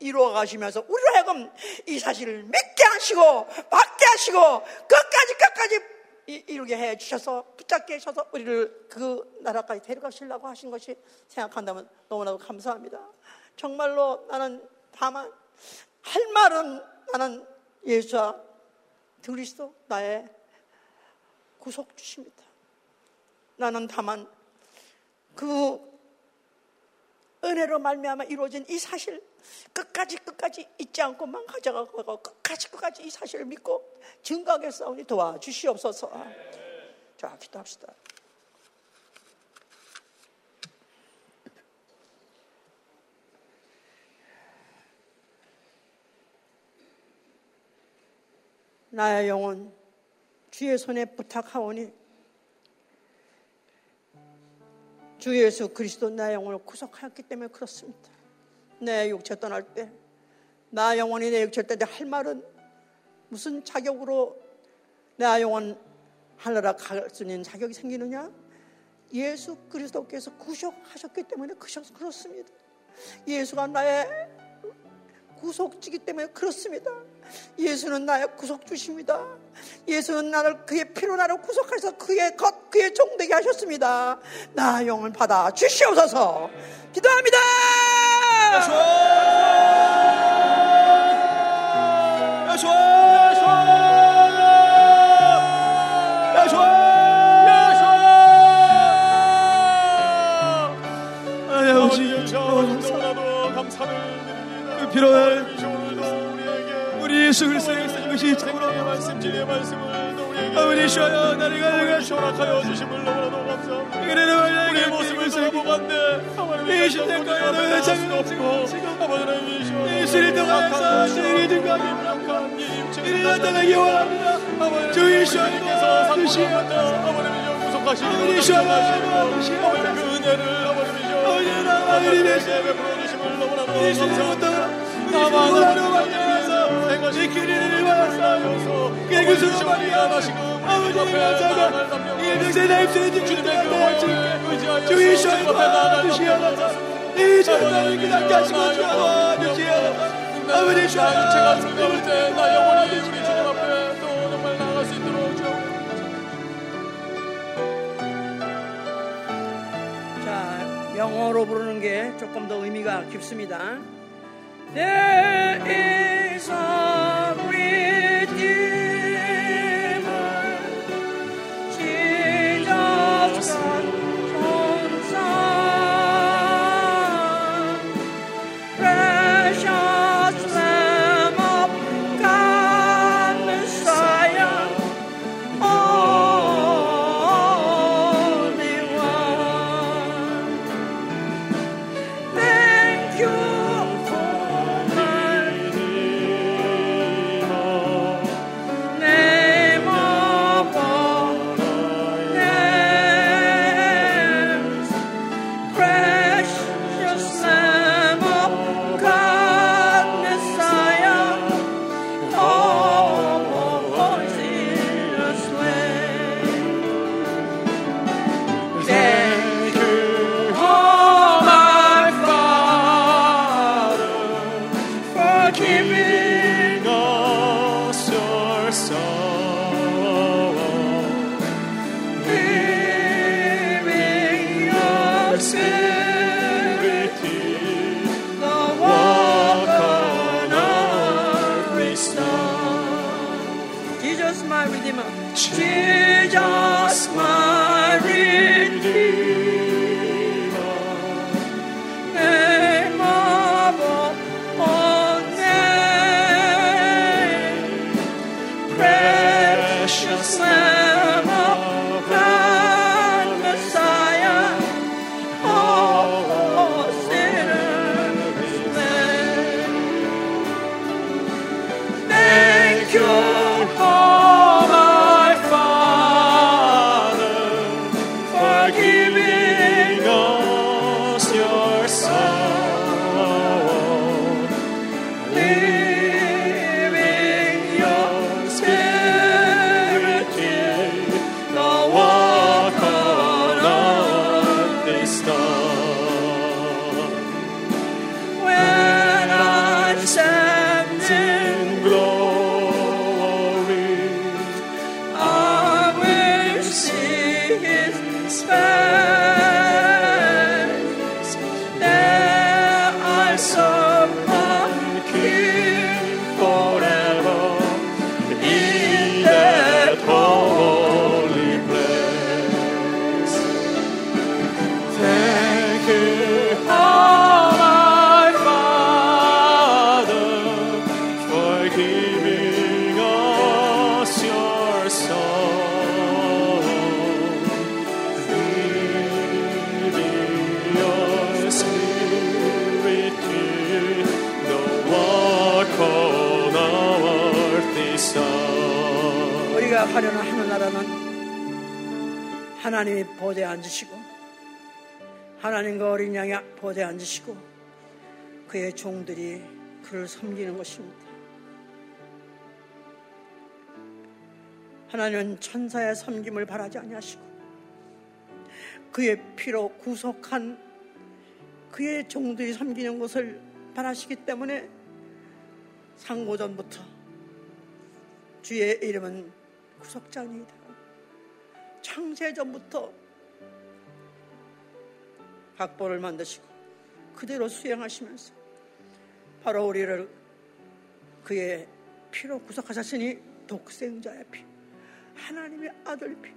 이루어 가시면서 우리로 하여금 이 사실을 믿게 하시고 받게 하시고 끝까지 끝까지 이루게 해 주셔서 붙잡게 하셔서 우리를 그 나라까지 데려가시려고 하신 것이 생각한다면 너무나도 감사합니다. 정말로 나는 다만 할 말은 나는 예수와 그리스도 나의 구속 주십니다. 나는 다만 그 은혜로 말미암아 이루어진 이 사실 끝까지 끝까지 잊지 않고만 가져가고 끝까지 끝까지 이 사실을 믿고 증거하게 싸우니 도와주시옵소서. 자, 기도합시다. 나의 영혼 주의 손에 부탁하오니 주 예수 그리스도 나의 영혼을 구속하였기 때문에 그렇습니다. 내 육체 떠날 때, 나 영혼이 내 육체 떠날 때할 말은 무슨 자격으로 내 영혼 하늘나라 갈수 있는 자격이 생기느냐? 예수 그리스도께서 구속하셨기 때문에 그렇습니다. 예수가 나의 구속지기 때문에 그렇습니다. 예수는 나의 구속주십니다. 예수는 나를 그의 피로 나를 구속하셔서 그의 것, 그의 종되게 하셨습니다. 나 영을 받아 주시옵소서. 기도합니다. 너무나도 감사를 필요한 우리 예수 그리스도의 이것이 참으로 말씀 진리의 말씀을 아버지 주여 나를 가져가 허락하여 주심을 너무나도 감사합니다. 우리의 모습을 돌아보건대 이 신생과의 너의 장을 없고 아버지는 예수를 통하여서 저희를 증거하기 이를 나타나기 원합니다. 주 예수께서 주시옵소서 아버지는 구속하시고 주여 아버지는 그 은혜를 아버지는 아버지는 아버지 되시에 베풀어 주심을 너무나도 감사합니다. 나만 하나로 만나 그 아버지 평생 입술에 주이 아버지 주여 때나 영원히 우리 주님 앞에 또 정말 수 있도록 자 영어로 부르는 게 조금 더 의미가 깊습니다. There praise of we 어린 양이 보좌에 앉으시고 그의 종들이 그를 섬기는 것입니다. 하나님은 천사의 섬김을 바라지 아니하시고 그의 피로 구속한 그의 종들이 섬기는 것을 바라시기 때문에 상고전부터 주의 이름은 구속자니이다. 창세전부터 각본을 만드시고 그대로 수행하시면서 바로 우리를 그의 피로 구속하셨으니 독생자의 피, 하나님의 아들 피,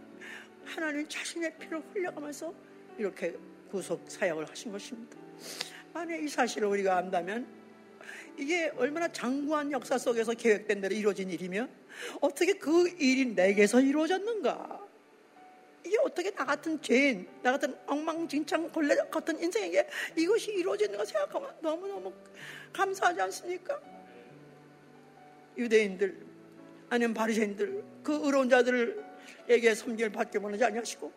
하나님 자신의 피를 흘려가면서 이렇게 구속 사역을 하신 것입니다. 만약 이 사실을 우리가 안다면 이게 얼마나 장구한 역사 속에서 계획된 대로 이루어진 일이며 어떻게 그 일이 내게서 이루어졌는가? 이게 어떻게 나 같은 죄인, 나 같은 엉망진창 걸레 같은 인생에게 이것이 이루어지는 걸 생각하면 너무너무 감사하지 않습니까? 유대인들, 아니면 바리새인들, 그 의로운 자들에게 섬기를 받게 원하지 아니하시고,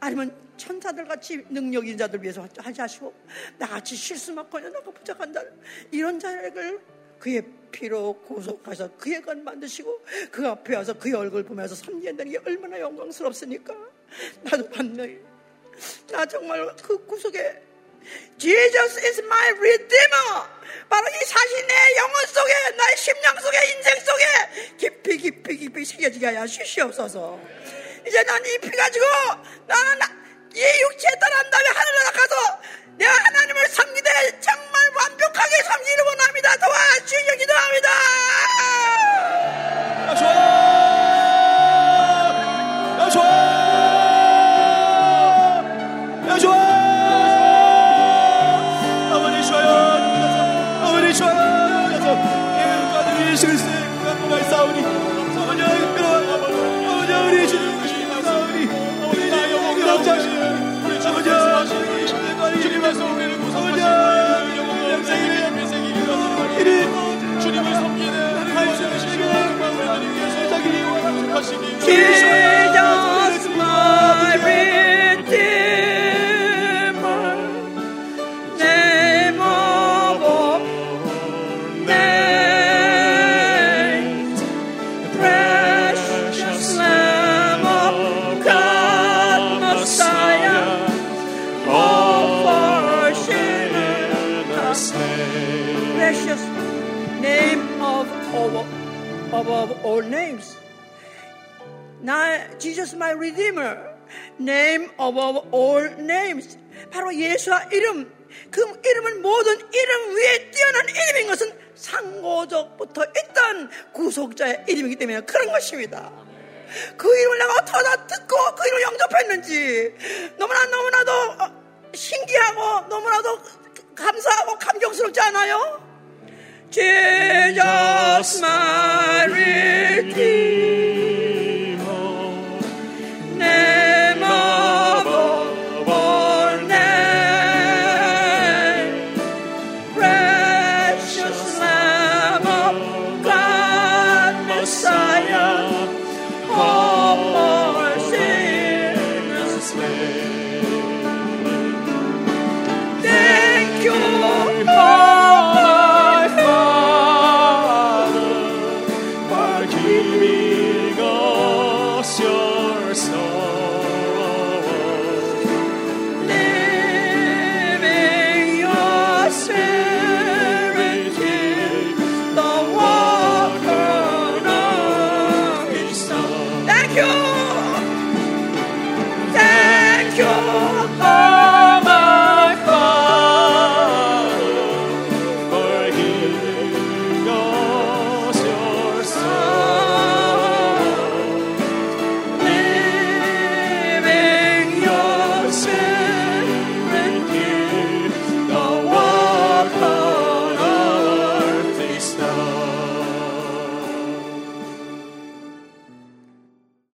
아니면 천사들 같이 능력 있는 자들 위해서 하지 하시고, 나같이 실수 막거나 나가 부족한 자 이런 자를 그의 피로 구속하셔서 그의 것 만드시고 그 앞에 와서 그의 얼굴 보면서 섬긴다는 게 얼마나 영광스럽습니까? 나도 반면에 나 정말 그 구속에 Jesus is my redeemer. 바로 이 사실 내 영혼 속에, 나의 심령 속에, 인생 속에 깊이 깊이 깊이 새겨지게 하여 주시옵소서. 이제 난 이 피 가지고 나는 이 육체에 따른 다음에 하늘에 가서 내가 하나님을 섬기되 정말 완벽하게 섬기를 원합니다. 도와주시기 기도합니다. 야, 좋아! 야, 좋아! 야, 좋아! 아버지 좋아요. 아버지 좋아요. 싸우니 아버지 아버지 우리 주님 아버지 주님께서 우리를 구속하시고 영생이 이를 주님을 섬기는 하나님의 시간 하나님께서 자기 구속하시기 Jesus, Jesus my redeemer. Name above all names. 바로 예수와 이름. 그 이름은 모든 이름 위에 뛰어난 이름인 것은 상고적부터 있던 구속자의 이름이기 때문에 그런 것입니다. 그 이름을 내가 어떻게 듣고 그 이름을 영접했는지 너무나 너무나도 어, 신기하고 너무나도 감사하고 감격스럽지 않아요? Jesus my Redeemer